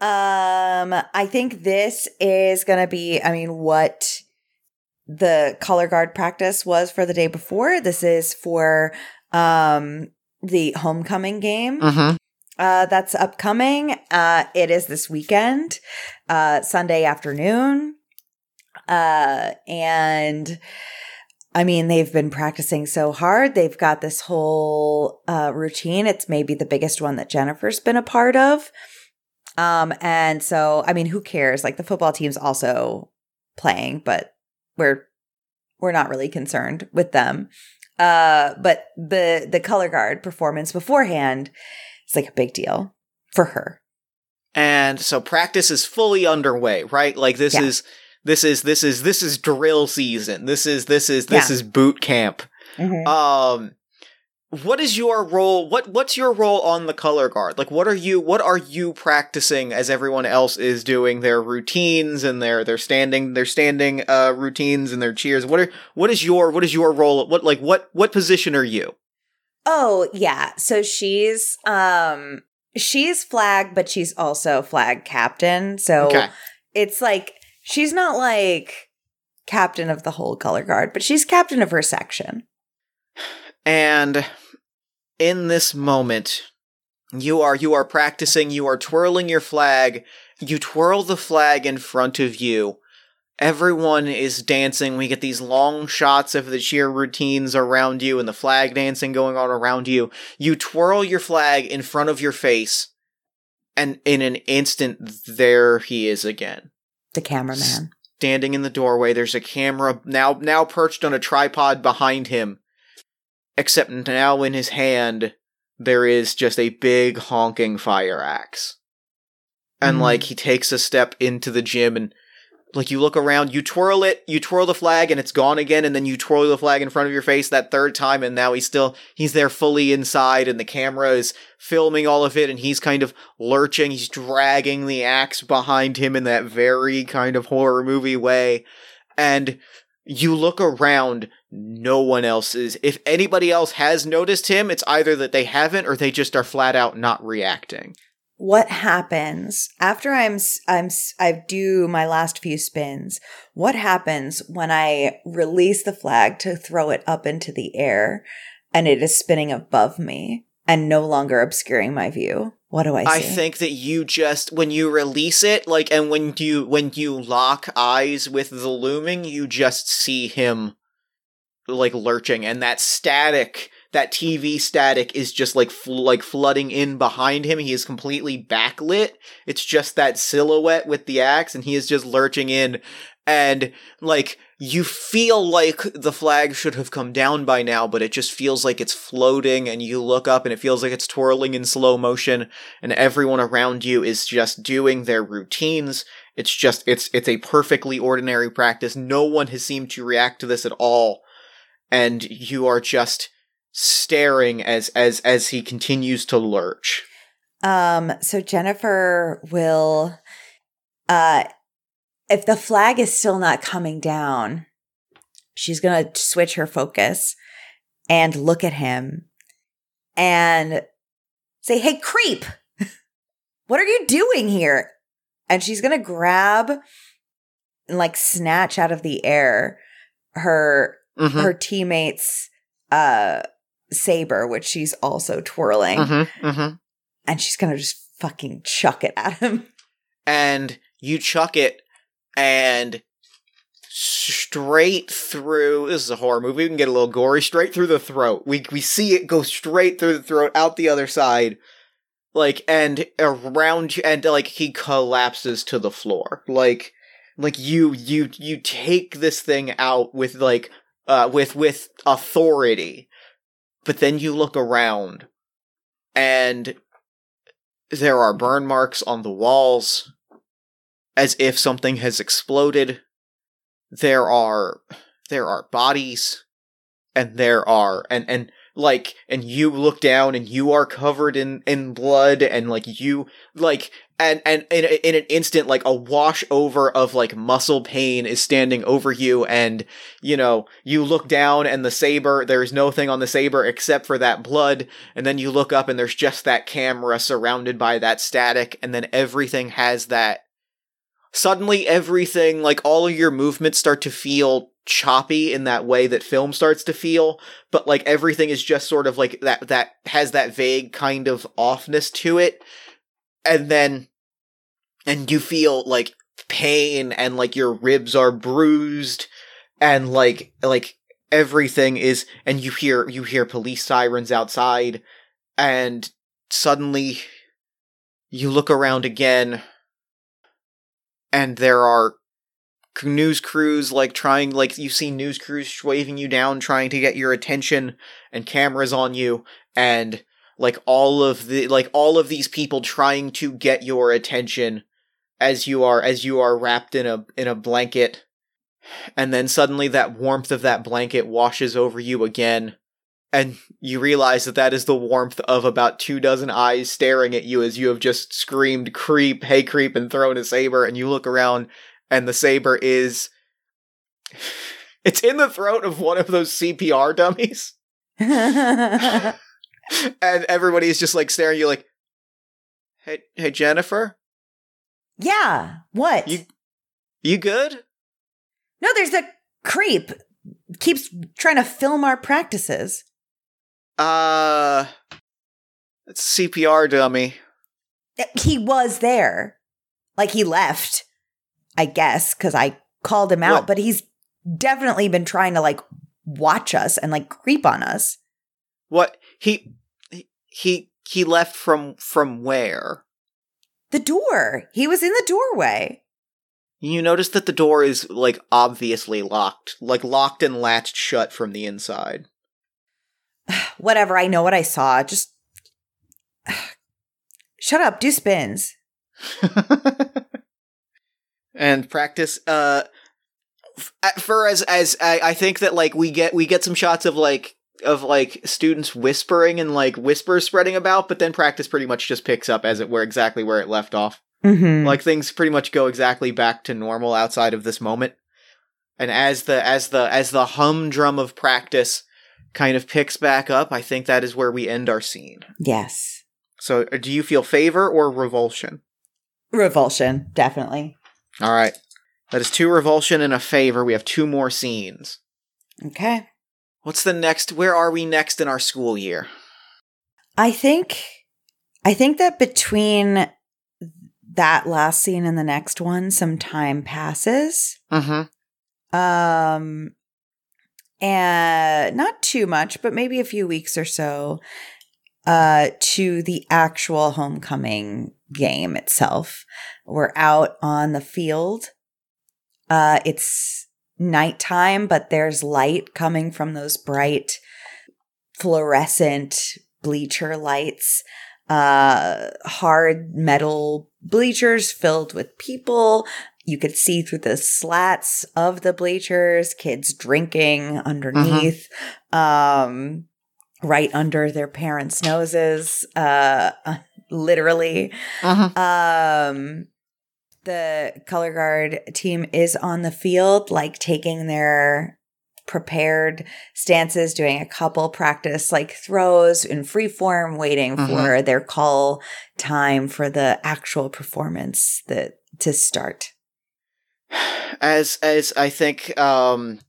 Um, I think this is going to be, I mean, what the color guard practice was for the day before. This is for um the homecoming game. Mm-hmm. Uh that's upcoming. Uh it is this weekend, uh Sunday afternoon. Uh and I mean, they've been practicing so hard. They've got this whole uh, routine. It's maybe the biggest one that Jennifer's been a part of. Um, and so, I mean, who cares? Like the football team's also playing, but we're we're not really concerned with them. Uh, but the the color guard performance beforehand is like a big deal for her. And so practice is fully underway, right? Like this Yeah. is this is this is this is drill season. This is this is this Yeah. is boot camp. Um what is your role? What what's your role on the color guard? Like what are you what are you practicing as everyone else is doing their routines and their their standing their standing uh routines and their cheers? What are what is your what is your role? What like what what position are you? Oh, yeah. So she's um she's flag, but she's also flag captain. So Okay. it's like she's not like captain of the whole color guard, but she's captain of her section. And in this moment, you are you are practicing, you are twirling your flag. You twirl the flag in front of you. Everyone is dancing. We get these long shots of the cheer routines around you and the flag dancing going on around you. You twirl your flag in front of your face, and in an instant, there he is again The cameraman. standing in the doorway. There's a camera now now perched on a tripod behind him. Except now in his hand there is just a big honking fire axe. And Mhm. like he takes a step into the gym and like you look around, you twirl it, you twirl the flag and it's gone again and then you twirl the flag in front of your face that third time and now he's still he's there fully inside and the camera is filming all of it and he's kind of lurching, he's dragging the axe behind him in that very kind of horror movie way. And you look around, no one else is. If anybody else has noticed him, it's either that they haven't or they just are flat out not reacting. What happens after I'm I'm I do my last few spins? What happens when I release the flag to throw it up into the air and it is spinning above me and no longer obscuring my view? What do I see? I think that you just when you release it, like, and when you when you lock eyes with the looming, you just see him like lurching, and that static, that TV static, is just like fl- like flooding in behind him. He is completely backlit. It's just that silhouette with the axe, and he is just lurching in, and like you feel like the flag should have come down by now, but it just feels like it's floating, and you look up, and it feels like it's twirling in slow motion and everyone around you is just doing their routines. It's just it's it's a perfectly ordinary practice. No one has seemed to react to this at all. and you are just staring as as as he continues to lurch. Um, so Jennifer will, uh, if the flag is still not coming down, she's gonna switch her focus and look at him and say, "Hey, creep, what are you doing here?" And she's gonna grab and like snatch out of the air her Mhm, her teammate's uh saber, which she's also twirling mhm, mhm. and she's gonna just fucking chuck it at him. and you chuck it and straight through this is a horror movie we can get a little gory straight through the throat we we see it go straight through the throat out the other side like and around you and like he collapses to the floor like like you you you take this thing out with like uh with with authority but then you look around and there are burn marks on the walls as if something has exploded. There are there are bodies and there are and and like and you look down and you are covered in in blood and like you like and and in, in an instant like a wash over of like muscle pain is standing over you and you know you look down and the saber there's no thing on the saber except for that blood. And then you look up and there's just that camera surrounded by that static. And then everything has that. Suddenly everything like all of your movements start to feel choppy in that way that film starts to feel. But like everything is just sort of like that that has that vague kind of offness to it and then and you feel like pain and like your ribs are bruised and like like everything is and you hear you hear police sirens outside and suddenly you look around again and there are news crews like trying like you see news crews waving you down trying to get your attention and cameras on you and like all of the like all of these people trying to get your attention as you are as you are wrapped in a in a blanket. And then suddenly that warmth of that blanket washes over you again. And you realize that that is the warmth of about two dozen eyes staring at you as you have just screamed creep hey creep and thrown a saber. And you look around and the saber is it's in the throat of one of those cpr dummies and everybody's just like staring at you like hey hey jennifer yeah. What? You- you good no, there's a creep keeps trying to film our practices. uh it's cpr dummy He was there. Like he left, I guess, because I called him out, What? but he's definitely been trying to like watch us and like creep on us. what he he- he left from from where The door. He was in the doorway. You notice that the door is like obviously locked, like locked and latched shut from the inside. Whatever. I know what I saw. Just shut up. Do spins. and practice uh f- for as as I, I think that like we get we get some shots of like of like students whispering and like whispers spreading about but then practice pretty much just picks up as it were exactly where it left off Mm-hmm. like things pretty much go exactly back to normal outside of this moment and as the as the as the humdrum of practice kind of picks back up i think that is where we end our scene yes. so uh, do you feel favor or revulsion Revulsion. Definitely. all right that is two revulsion and a favor we have two more scenes Okay. What's the next where are we next in our school year I think I think that between that last scene and the next one some time passes. mm-hmm Um and not too much, but maybe a few weeks or so uh to the actual homecoming game itself. We're out on the field. Uh it's nighttime, but there's light coming from those bright fluorescent bleacher lights. Uh hard metal bleachers filled with people you could see through the slats of the bleachers, kids drinking underneath, um, right under their parents' noses, uh, literally. Uh-huh. Um, the color guard team is on the field, like taking their prepared stances, doing a couple practice like throws in free form, waiting Mhm. for their call time for the actual performance that to start. as as I think um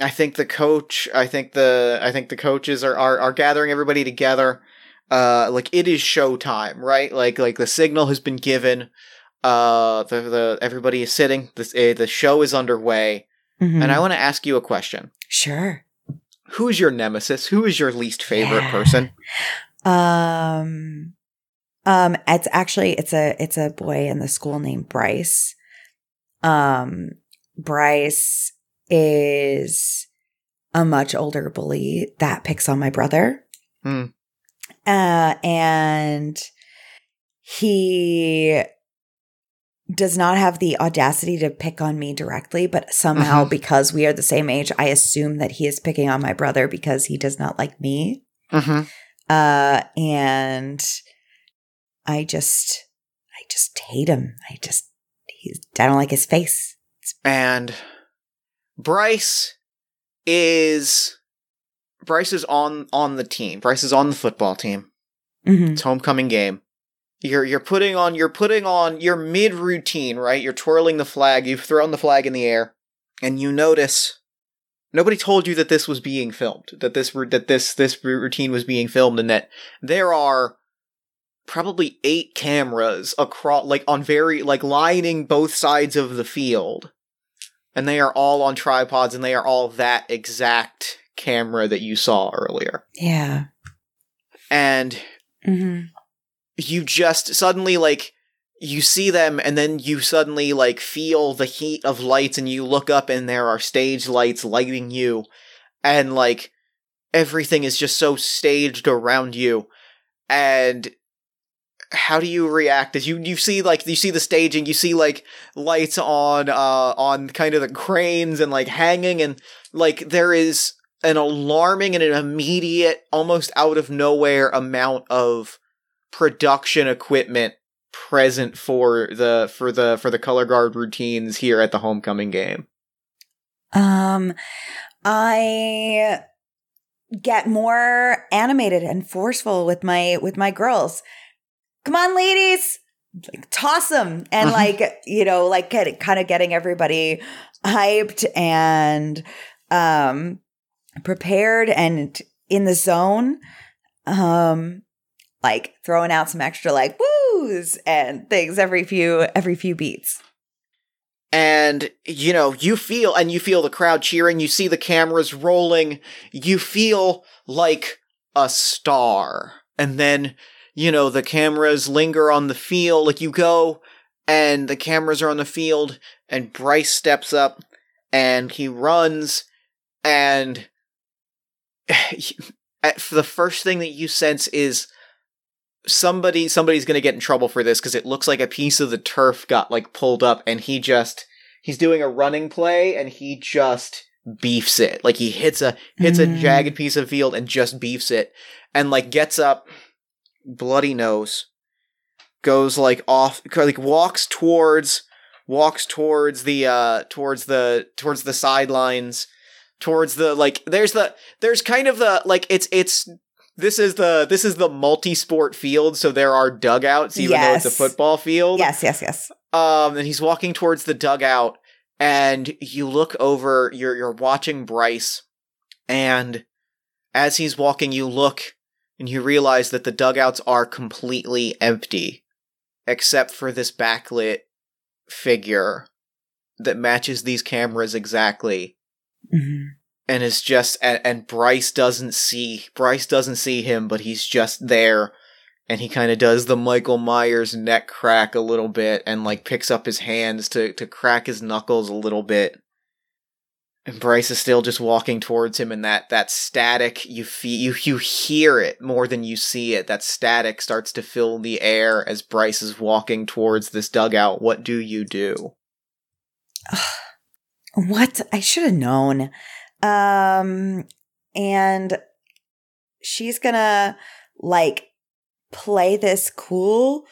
I think the coach I think the I think the coaches are are, are gathering everybody together. Uh like it is showtime, right? Like like the signal has been given. Uh the the everybody is sitting. This uh, the show is underway. Mhm. And I want to ask you a question. sure. Who is your nemesis? Who is your least favorite Yeah. person? Um, um, it's actually it's a it's a boy in the school named Bryce. Um, Bryce is a much older bully that picks on my brother. Hmm. Uh, and he does not have the audacity to pick on me directly, but somehow Mhm. because we are the same age, I assume that he is picking on my brother because he does not like me. Mm-hmm. Uh, and I just, I just hate him. I just, he's, I don't like his face. And Bryce is Bryce is on on the team. Bryce is on the football team. Mm-hmm. It's homecoming game. You're you're putting on you're putting on your mid routine, right? You're twirling the flag. You've thrown the flag in the air, and you notice nobody told you that this was being filmed. That this that this this routine was being filmed, and that there are probably eight cameras across, like on very like lining both sides of the field, and they are all on tripods, and they are all that exact camera that you saw earlier. Yeah. And Mm-hmm. You just suddenly like you see them and then you suddenly like feel the heat of lights and you look up and there are stage lights lighting you. And like everything is just so staged around you. And how do you react? As you you see like you see the staging you see like lights on uh on kind of the cranes and like hanging and like there is an alarming and an immediate almost out of nowhere amount of production equipment present for the for the for the color guard routines here at the homecoming game Um, I get more animated and forceful with my with my girls. Come on, ladies! Like toss them and Mhm. like you know like get, kind of getting everybody hyped and um prepared and in the zone. Um, like throwing out some extra like woos and things every few every few beats. and you know you feel and you feel the crowd cheering you see the cameras rolling you feel like a star and then you know the cameras linger on the field like you go and the cameras are on the field and Bryce steps up and he runs and the first thing that you sense is somebody somebody's going to get in trouble for this because it looks like a piece of the turf got like pulled up and he just he's doing a running play and he just beefs it like he hits a hits a Mm. jagged piece of field and just beefs it and like gets up bloody nose goes like off like walks towards walks towards the uh towards the towards the sidelines towards the like there's the there's kind of the like it's it's this is the this is the multi-sport field so there are dugouts even though it's a football field Yes, yes, yes. um and he's walking towards the dugout and you look over you're you're watching Bryce and as he's walking you look and you realize that the dugouts are completely empty except for this backlit figure that matches these cameras exactly Mhm. And is just and, and Bryce doesn't see Bryce doesn't see him but he's just there. And he kind of does the Michael Myers neck crack a little bit and like picks up his hands to to crack his knuckles a little bit. And Bryce is still just walking towards him and that that static you feel you you hear it more than you see it. That static starts to fill the air as Bryce is walking towards this dugout. What do you do? What? I should have known. Um, and she's gonna like play this cool,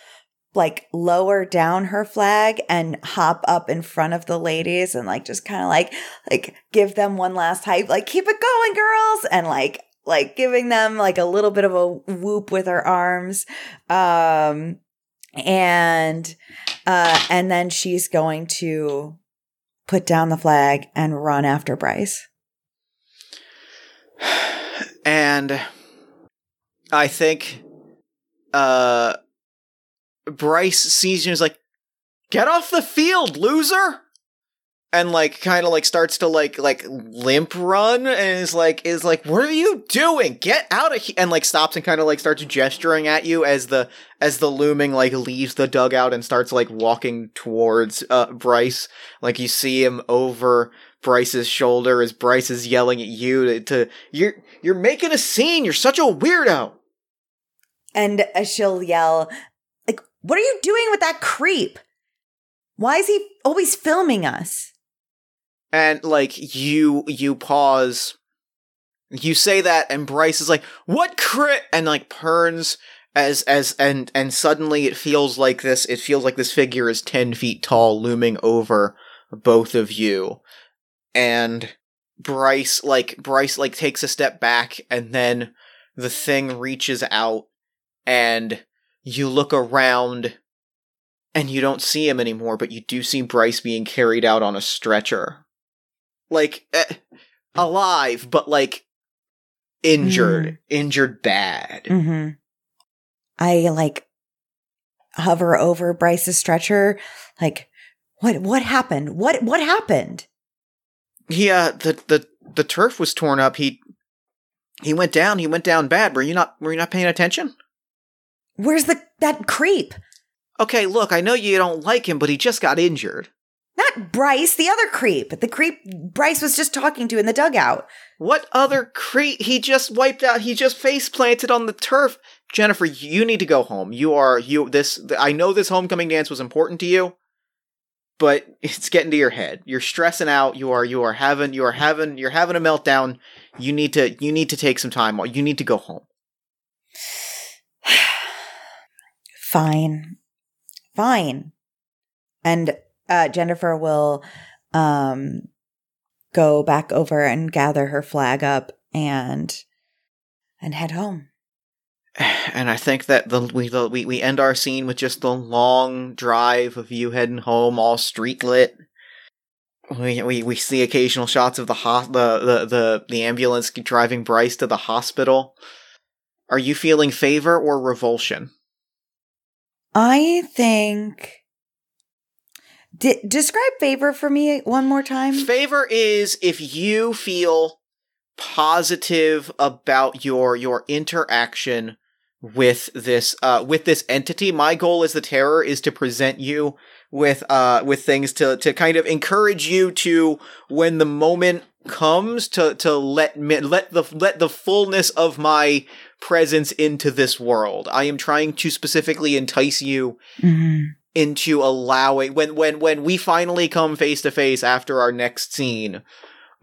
like lower down her flag and hop up in front of the ladies and like just kind of like like give them one last hype, like keep it going, girls, and like like giving them like a little bit of a whoop with her arms. Um and uh and then she's going to put down the flag and run after Bryce. And I think uh Bryce sees you and is like, get off the field, loser! And like kind of like starts to like like limp run and is like is like, what are you doing? Get out of here and like stops and kind of like starts gesturing at you as the as the looming like leaves the dugout and starts like walking towards uh Bryce. Like you see him over Bryce's shoulder as Bryce is yelling at you to, to you're you're making a scene. You're such a weirdo. And she'll yell, like, what are you doing with that creep? Why is he always filming us? And like you you pause. You say that and Bryce is like, "What crit?" and like turns as as and and suddenly it feels like this it feels like this figure is 10 feet tall looming over both of you and Bryce like Bryce like takes a step back and then the thing reaches out and you look around and you don't see him anymore but you do see Bryce being carried out on a stretcher like eh, alive but like injured Mm. injured bad Mm-hmm. I like hover over Bryce's stretcher, like, what what happened? What what happened? Yeah, uh, the the the turf was torn up. He he went down. He went down bad. Were you not were you not paying attention? Where's the that creep? Okay, look, I know you don't like him, but he just got injured. Not Bryce, the other creep. The creep Bryce was just talking to in the dugout. What other creep? He just wiped out. He just face planted on the turf. Jennifer, you need to go home. You are you this. I know this homecoming dance was important to you, but it's getting to your head. You're stressing out. You are you are having you are having you're having a meltdown. You need to you need to take some time. You need to go home. Fine. Fine. And uh Jennifer will um go back over and gather her flag up and and head home. and I think that the we the, we we end our scene with just the long drive of you heading home, all street lit. We we we see occasional shots of the ho- the, the the the ambulance driving Bryce to the hospital. Are you feeling favor or revulsion? I think D- describe favor for me one more time. Favor is if you feel positive about your your interaction with this uh with this entity. My goal as the terror is to present you with uh with things to to kind of encourage you to when the moment comes to to let me let the let the fullness of my presence into this world. I am trying to specifically entice you Mhm. into allowing when when when we finally come face to face after our next scene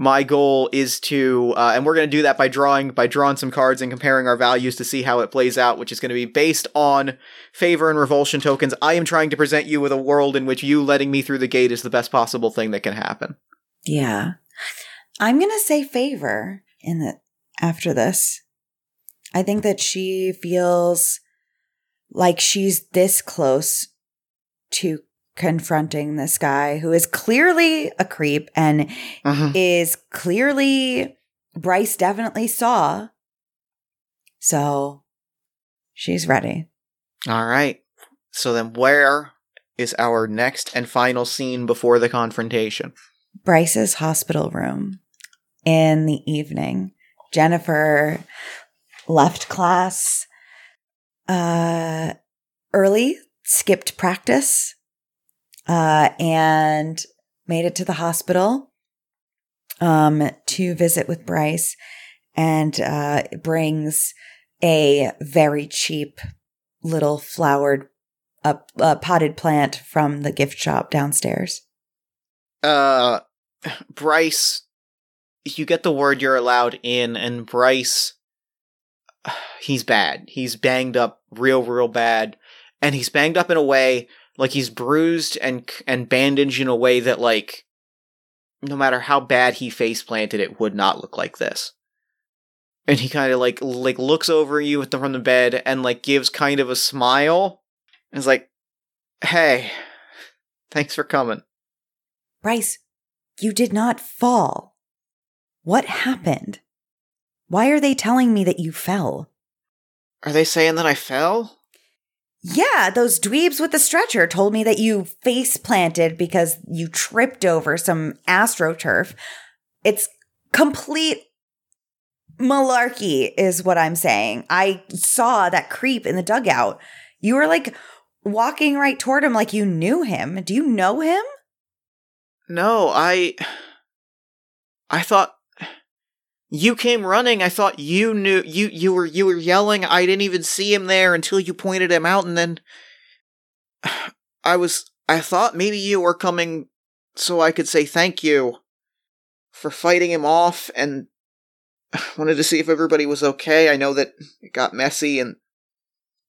my goal is to uh, and we're going to do that by drawing by drawing some cards and comparing our values to see how it plays out which is going to be based on favor and revulsion tokens i am trying to present you with a world in which you letting me through the gate is the best possible thing that can happen Yeah. I'm going to say favor in the after this. I think that she feels like she's this close to confronting this guy who is clearly a creep and is clearly Bryce definitely saw. So she's ready. all right so then where is our next and final scene before the confrontation Bryce's hospital room in the evening. Jennifer left class uh, early, skipped practice, uh, and made it to the hospital um, to visit with Bryce and uh, brings a very cheap little flowered uh, uh, potted plant from the gift shop downstairs. uh Bryce you get the word you're allowed in and Bryce he's bad. He's banged up real real bad and he's banged up in a way like he's bruised and and bandaged in a way that like no matter how bad he face planted it would not look like this. And he kind of like like looks over you at the, from the bed and like gives kind of a smile. And is like, "Hey, thanks for coming." Bryce, you did not fall. What happened? Why are they telling me that you fell? Are they saying that I fell? Yeah, those dweebs with the stretcher told me that you face planted because you tripped over some astroturf. It's complete malarkey, is what I'm saying. I saw that creep in the dugout. You were like walking right toward him like you knew him. Do you know him? No, I. I thought you came running. I thought you knew you you were you were yelling. I didn't even see him there until you pointed him out, and then I was I thought maybe you were coming so I could say thank you for fighting him off, and wanted to see if everybody was okay. I know that it got messy, and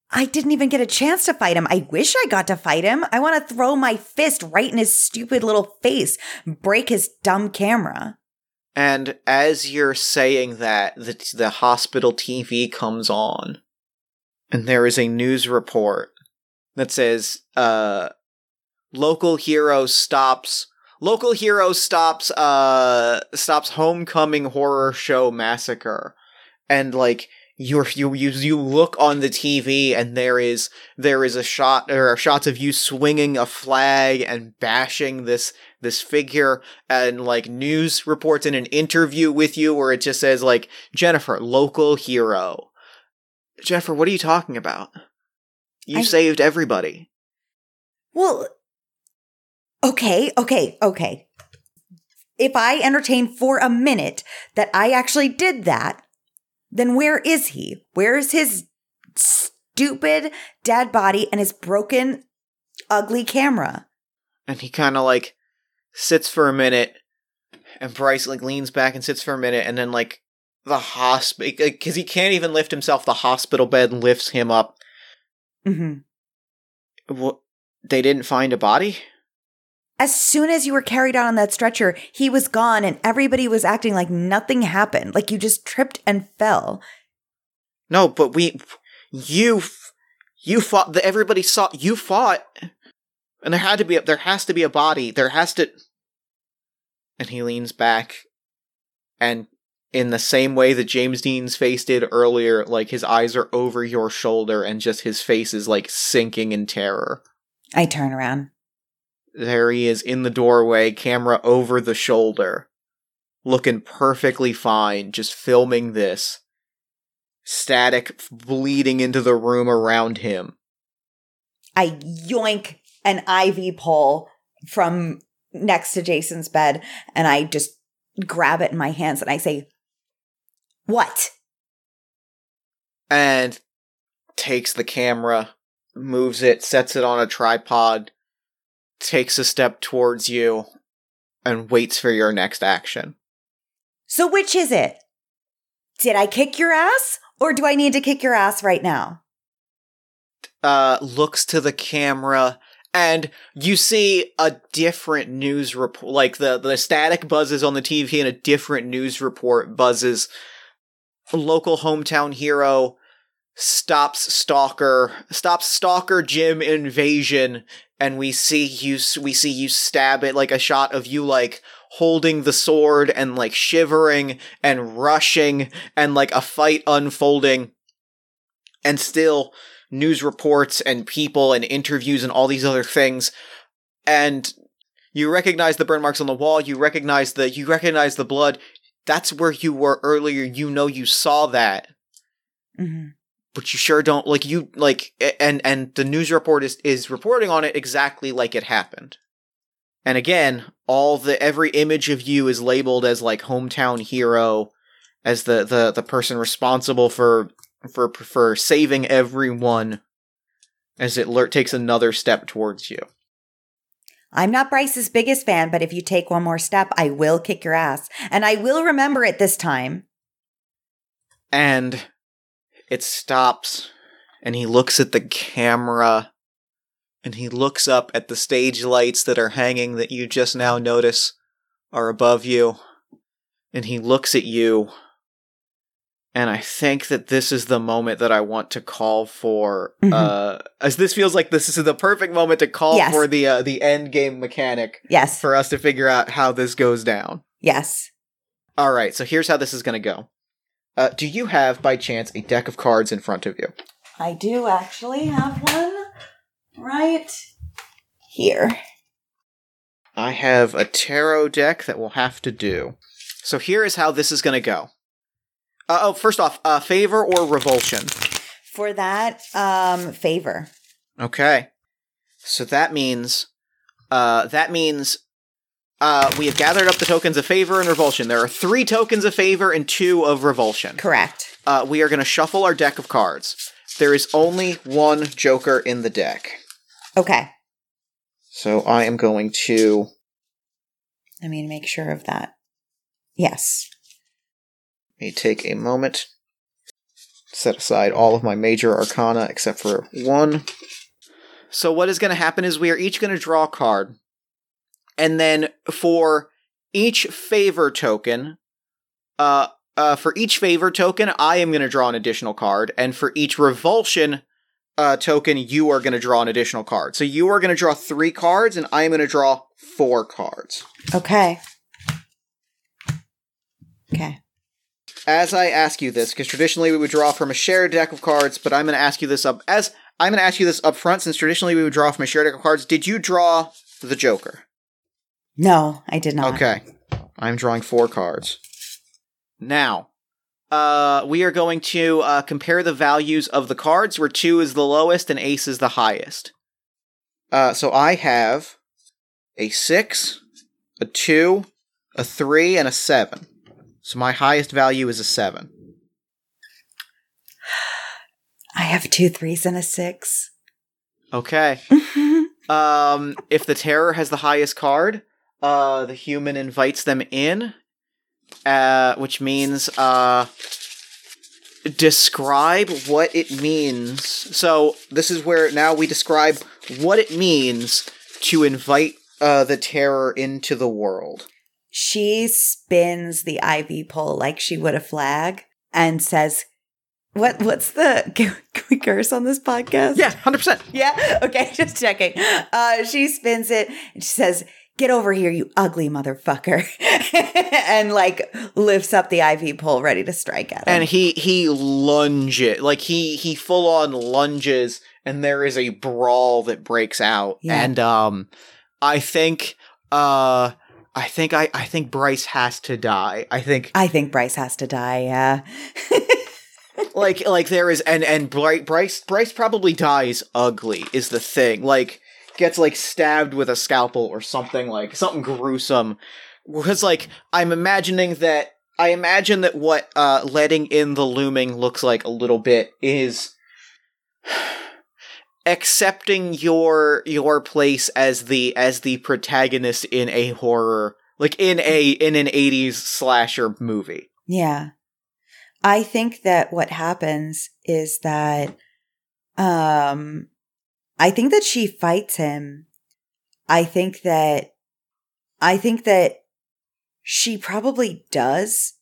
I didn't even get a chance to fight him. I wish I got to fight him. I want to throw my fist right in his stupid little face, break his dumb camera. And as you're saying that, the, the hospital TV comes on, and there is a news report that says, uh, local hero stops, local hero stops, uh, stops homecoming horror show massacre. And like, you you you you look on the TV and there is there is a shot there are shots of you swinging a flag and bashing this this figure and like news reports in an interview with you where it just says like Jennifer local hero. Jennifer, what are you talking about? You I, saved everybody. Well, okay, okay, okay. If I entertain for a minute that I actually did that, then where is he? Where is his stupid dead body and his broken, ugly camera? And he kind of like sits for a minute, and Bryce like leans back and sits for a minute, and then like the hospital because he can't even lift himself. The hospital bed lifts him up. Mm-hmm. What? They didn't find a body. As soon as you were carried out on that stretcher, he was gone and everybody was acting like nothing happened, like you just tripped and fell. No, but we, you, you fought, everybody saw, you fought, and there had to be, a, there has to be a body, there has to, and he leans back, and in the same way that James Dean's face did earlier, like his eyes are over your shoulder and just his face is like sinking in terror. I turn around. There he is in the doorway, camera over the shoulder, looking perfectly fine, just filming this. Static bleeding into the room around him. I yoink an IV pole from next to Jason's bed and I just grab it in my hands and I say, What? And takes the camera, moves it, sets it on a tripod, takes a step towards you and waits for your next action. So, which is it? Did I kick your ass or do I need to kick your ass right now? Uh, looks to the camera and you see a different news report, like the, the static buzzes on the TV and a different news report buzzes. Local hometown hero stops stalker stops stalker gym invasion and we see you we see you stab it like a shot of you like holding the sword and like shivering and rushing and like a fight unfolding. And still news reports and people and interviews and all these other things. And you recognize the burn marks on the wall you recognize the you recognize the blood. That's where you were earlier. You know you saw that. Mm-hmm but you sure don't like you like and and the news report is is reporting on it exactly like it happened and again all the every image of you is labeled as like hometown hero as the the the person responsible for for for saving everyone as it takes another step towards you I'm not Bryce's biggest fan, but if you take one more step, I will kick your ass. And I will remember it this time. And it stops, and he looks at the camera, and he looks up at the stage lights that are hanging that you just now notice are above you, and he looks at you. And I think that this is the moment that I want to call for. Mhm. Uh, as this feels like this is the perfect moment to call Yes. for the uh, the end game mechanic Yes. for us to figure out how this goes down. yes. All right, so here's how this is going to go. Uh, do you have, by chance, a deck of cards in front of you? I do actually have one right here. I have a tarot deck that will have to do. So here is how this is going to go. Uh, oh, first off, uh, favor or revulsion? For that, um, favor. Okay. So that means, uh, that means, uh, we have gathered up the tokens of favor and revulsion. There are three tokens of favor and two of revulsion. Correct. Uh, we are going to shuffle our deck of cards. There is only one Joker in the deck. Okay. So I am going to Let me make sure of that. Yes. Let me take a moment. Set aside all of my major arcana except for one. So what is going to happen is we are each going to draw a card. And then for each favor token, uh, uh, for each favor token, I am going to draw an additional card. And for each revulsion uh, token, you are going to draw an additional card. So you are going to draw three cards, and I am going to draw four cards. Okay. Okay. as I ask you this, because traditionally we would draw from a shared deck of cards, but I'm going to ask you this up as I'm going to ask you this up front, since traditionally we would draw from a shared deck of cards. Did you draw the Joker? No, I did not. Okay, I'm drawing four cards. Now, uh, we are going to uh, compare the values of the cards, where two is the lowest and ace is the highest. Uh, so I have a six, a two, a three, and a seven. So my highest value is a seven. I have two threes and a six. Okay. Um, if the terror has the highest card, uh, the human invites them in, uh, which means uh, describe what it means. So this is where now we describe what it means to invite uh, the terror into the world. she spins the ivy pole like she would a flag and says, "What? What's the? Can, can we curse on this podcast? Yeah, hundred percent. yeah. Okay, just checking. Uh, she spins it and she says." Get over here, you ugly motherfucker. and like lifts up the ivy pole ready to strike at him. And he he lunges like he he full on lunges, and there is a brawl that breaks out. Yeah. And um, I think uh. I think I, I think Bryce has to die. I think I think Bryce has to die, yeah. like like there is and and Bry- Bryce Bryce probably dies ugly is the thing. Like gets like stabbed with a scalpel or something like something gruesome. Because like I'm imagining that I imagine that what uh letting in the looming looks like a little bit is accepting your your place as the as the protagonist in a horror like in a in an 80s slasher movie. Yeah. I think that what happens is that um I think that she fights him. I think that I think that she probably does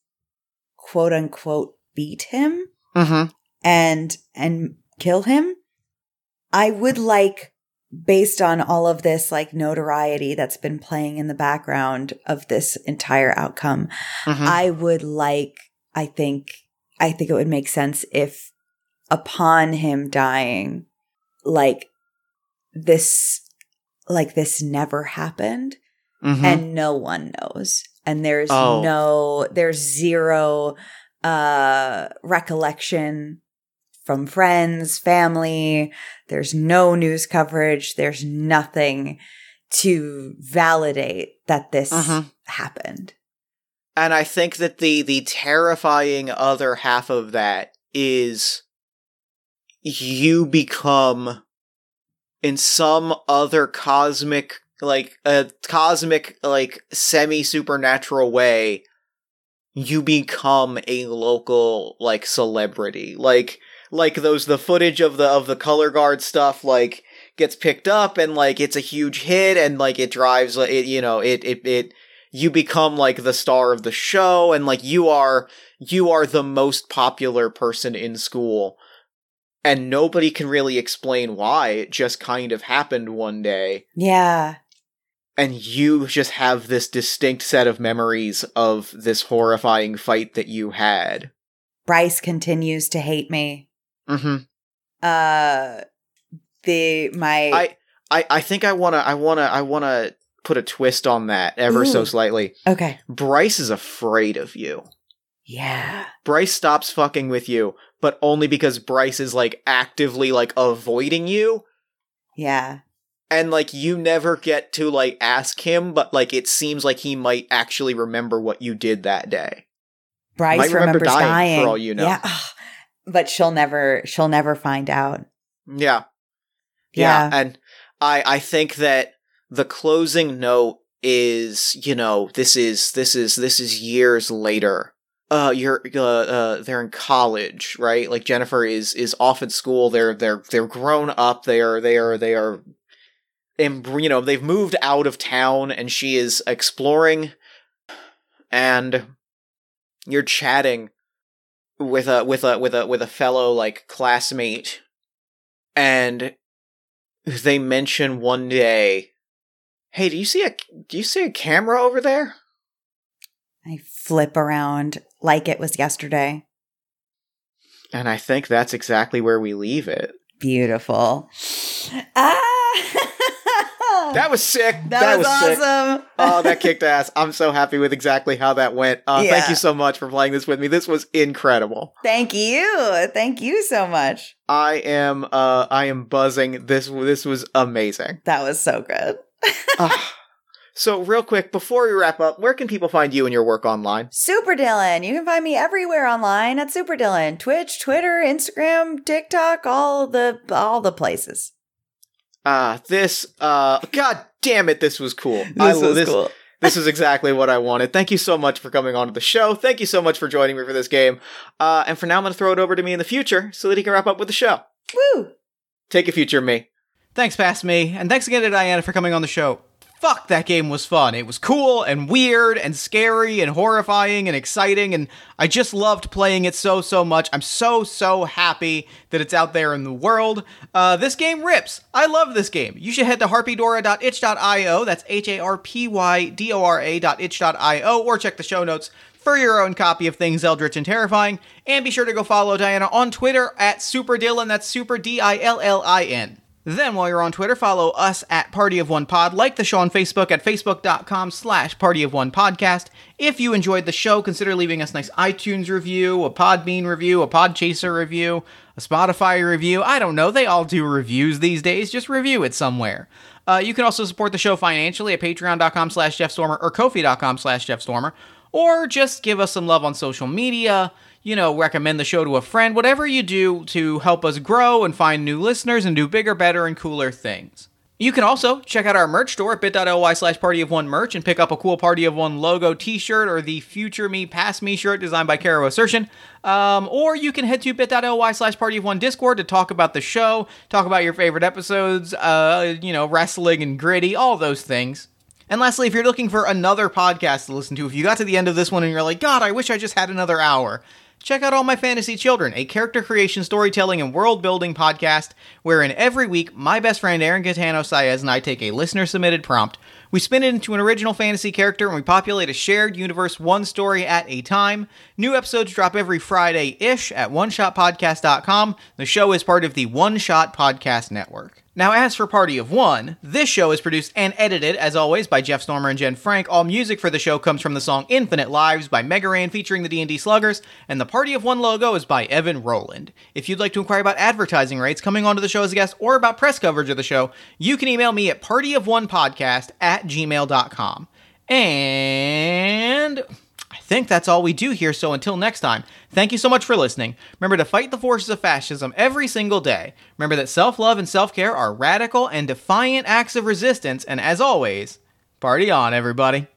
quote unquote beat him Mhm. and and kill him. I would like based on all of this like notoriety that's been playing in the background of this entire outcome Mhm. I would like, I think, I think it would make sense if upon him dying, like this, like this never happened Mhm. and no one knows. And there's Oh. no, there's zero, uh, recollection from friends, family. There's no news coverage. There's nothing to validate that this Mhm. happened. and I think that the the terrifying other half of that is you become in some other cosmic like a cosmic, like semi supernatural way, you become a local like celebrity. Like like those the footage of the of the color guard stuff like gets picked up and like it's a huge hit and like it drives it you know it it it you become like the star of the show and like you are you are the most popular person in school and nobody can really explain why it just kind of happened one day Yeah. and you just have this distinct set of memories of this horrifying fight that you had Bryce continues to hate me. mm-hmm. Uh the my I, I i think i want to i want to i want to put a twist on that ever so slightly Okay. bryce is afraid of you Yeah. bryce stops fucking with you but only because bryce is like actively like avoiding you Yeah. and like you never get to like ask him but like it seems like he might actually remember what you did that day Bryce Might remember remembers dying, dying, for all you know. Yeah. But she'll never she'll never find out. yeah Yeah. and i i think that the closing note is you know this is this is this is years later uh you're uh, uh they're in college right? Like jennifer is is off at school. They're they're they're grown up. They are they are they are and you know they've moved out of town and she is exploring and you're chatting with a with a with a with a fellow like classmate and they mention one day hey do you see a do you see a camera over there I flip around like it was yesterday. and i think that's exactly where we leave it Beautiful. Ah! that was sick that, was, sick. awesome. oh that kicked ass i'm so happy with exactly how that went uh, thank you so much for playing this with me this was incredible Thank you. Thank you so much. i am uh i am buzzing this this was amazing That was so good. Ah. so real quick before we wrap up where can people find you and your work online Super Dillin. You can find me everywhere online at Super Dillin. Twitch, Twitter, Instagram, TikTok, all the all the places. uh this uh god damn it this was cool This lo- was this, cool. this is exactly what I wanted. Thank you so much for coming on to the show. Thank you so much for joining me for this game. Uh, and for now, I'm going to throw it over to me in the future so that he can wrap up with the show. Woo! Take a future me. Thanks, past me, and thanks again to Diana for coming on the show. Fuck, that game was fun. It was cool and weird and scary and horrifying and exciting, and I just loved playing it so, so much. I'm so, so happy that it's out there in the world. Uh, this game rips. I love this game. You should head to harpydora.itch.io, that's H A R P Y D O R A.itch.io, or check the show notes for your own copy of Things Eldritch and Terrifying. And be sure to go follow Diana on Twitter at Super Dillin, that's Super D I L L I N. Then, while you're on Twitter, follow us at Party of One Pod. Like the show on Facebook at facebook.com slash Party of One Podcast. If you enjoyed the show, consider leaving us a nice iTunes review, a Podbean review, a Podchaser review, a Spotify review. I don't know. They all do reviews these days. Just review it somewhere. Uh, you can also support the show financially at patreon.com slash Jeff Stormer or kofi.com slash Jeff Stormer. Or just give us some love on social media you know, recommend the show to a friend, whatever you do to help us grow and find new listeners and do bigger, better, and cooler things. You can also check out our merch store at bit.ly slash party of one merch and pick up a cool Party of One logo t shirt or the Future Me Past Me shirt designed by Caro Assertion. Um, or you can head to bit.ly slash party of one Discord to talk about the show, talk about your favorite episodes, uh, you know, wrestling and gritty, all those things. And lastly, if you're looking for another podcast to listen to, if you got to the end of this one and you're like, God, I wish I just had another hour, check out All My Fantasy Children, a character creation, storytelling, and world building podcast wherein every week my best friend Aaron Catano Saez and I take a listener submitted prompt. We spin it into an original fantasy character and we populate a shared universe one story at a time. New episodes drop every Friday ish at oneshotpodcast.com. The show is part of the One Shot Podcast Network. Now, as for Party of One, this show is produced and edited, as always, by Jeff Stormer and Jen Frank. All music for the show comes from the song Infinite Lives by Megaran featuring the D&D Sluggers, and the Party of One logo is by Evan Rowland. If you'd like to inquire about advertising rates, coming onto the show as a guest, or about press coverage of the show, you can email me at partyofonepodcast at gmail.com. And I think that's all we do here, so until next time, thank you so much for listening. Remember to fight the forces of fascism every single day. Remember that self love and self care are radical and defiant acts of resistance, and as always, party on, everybody.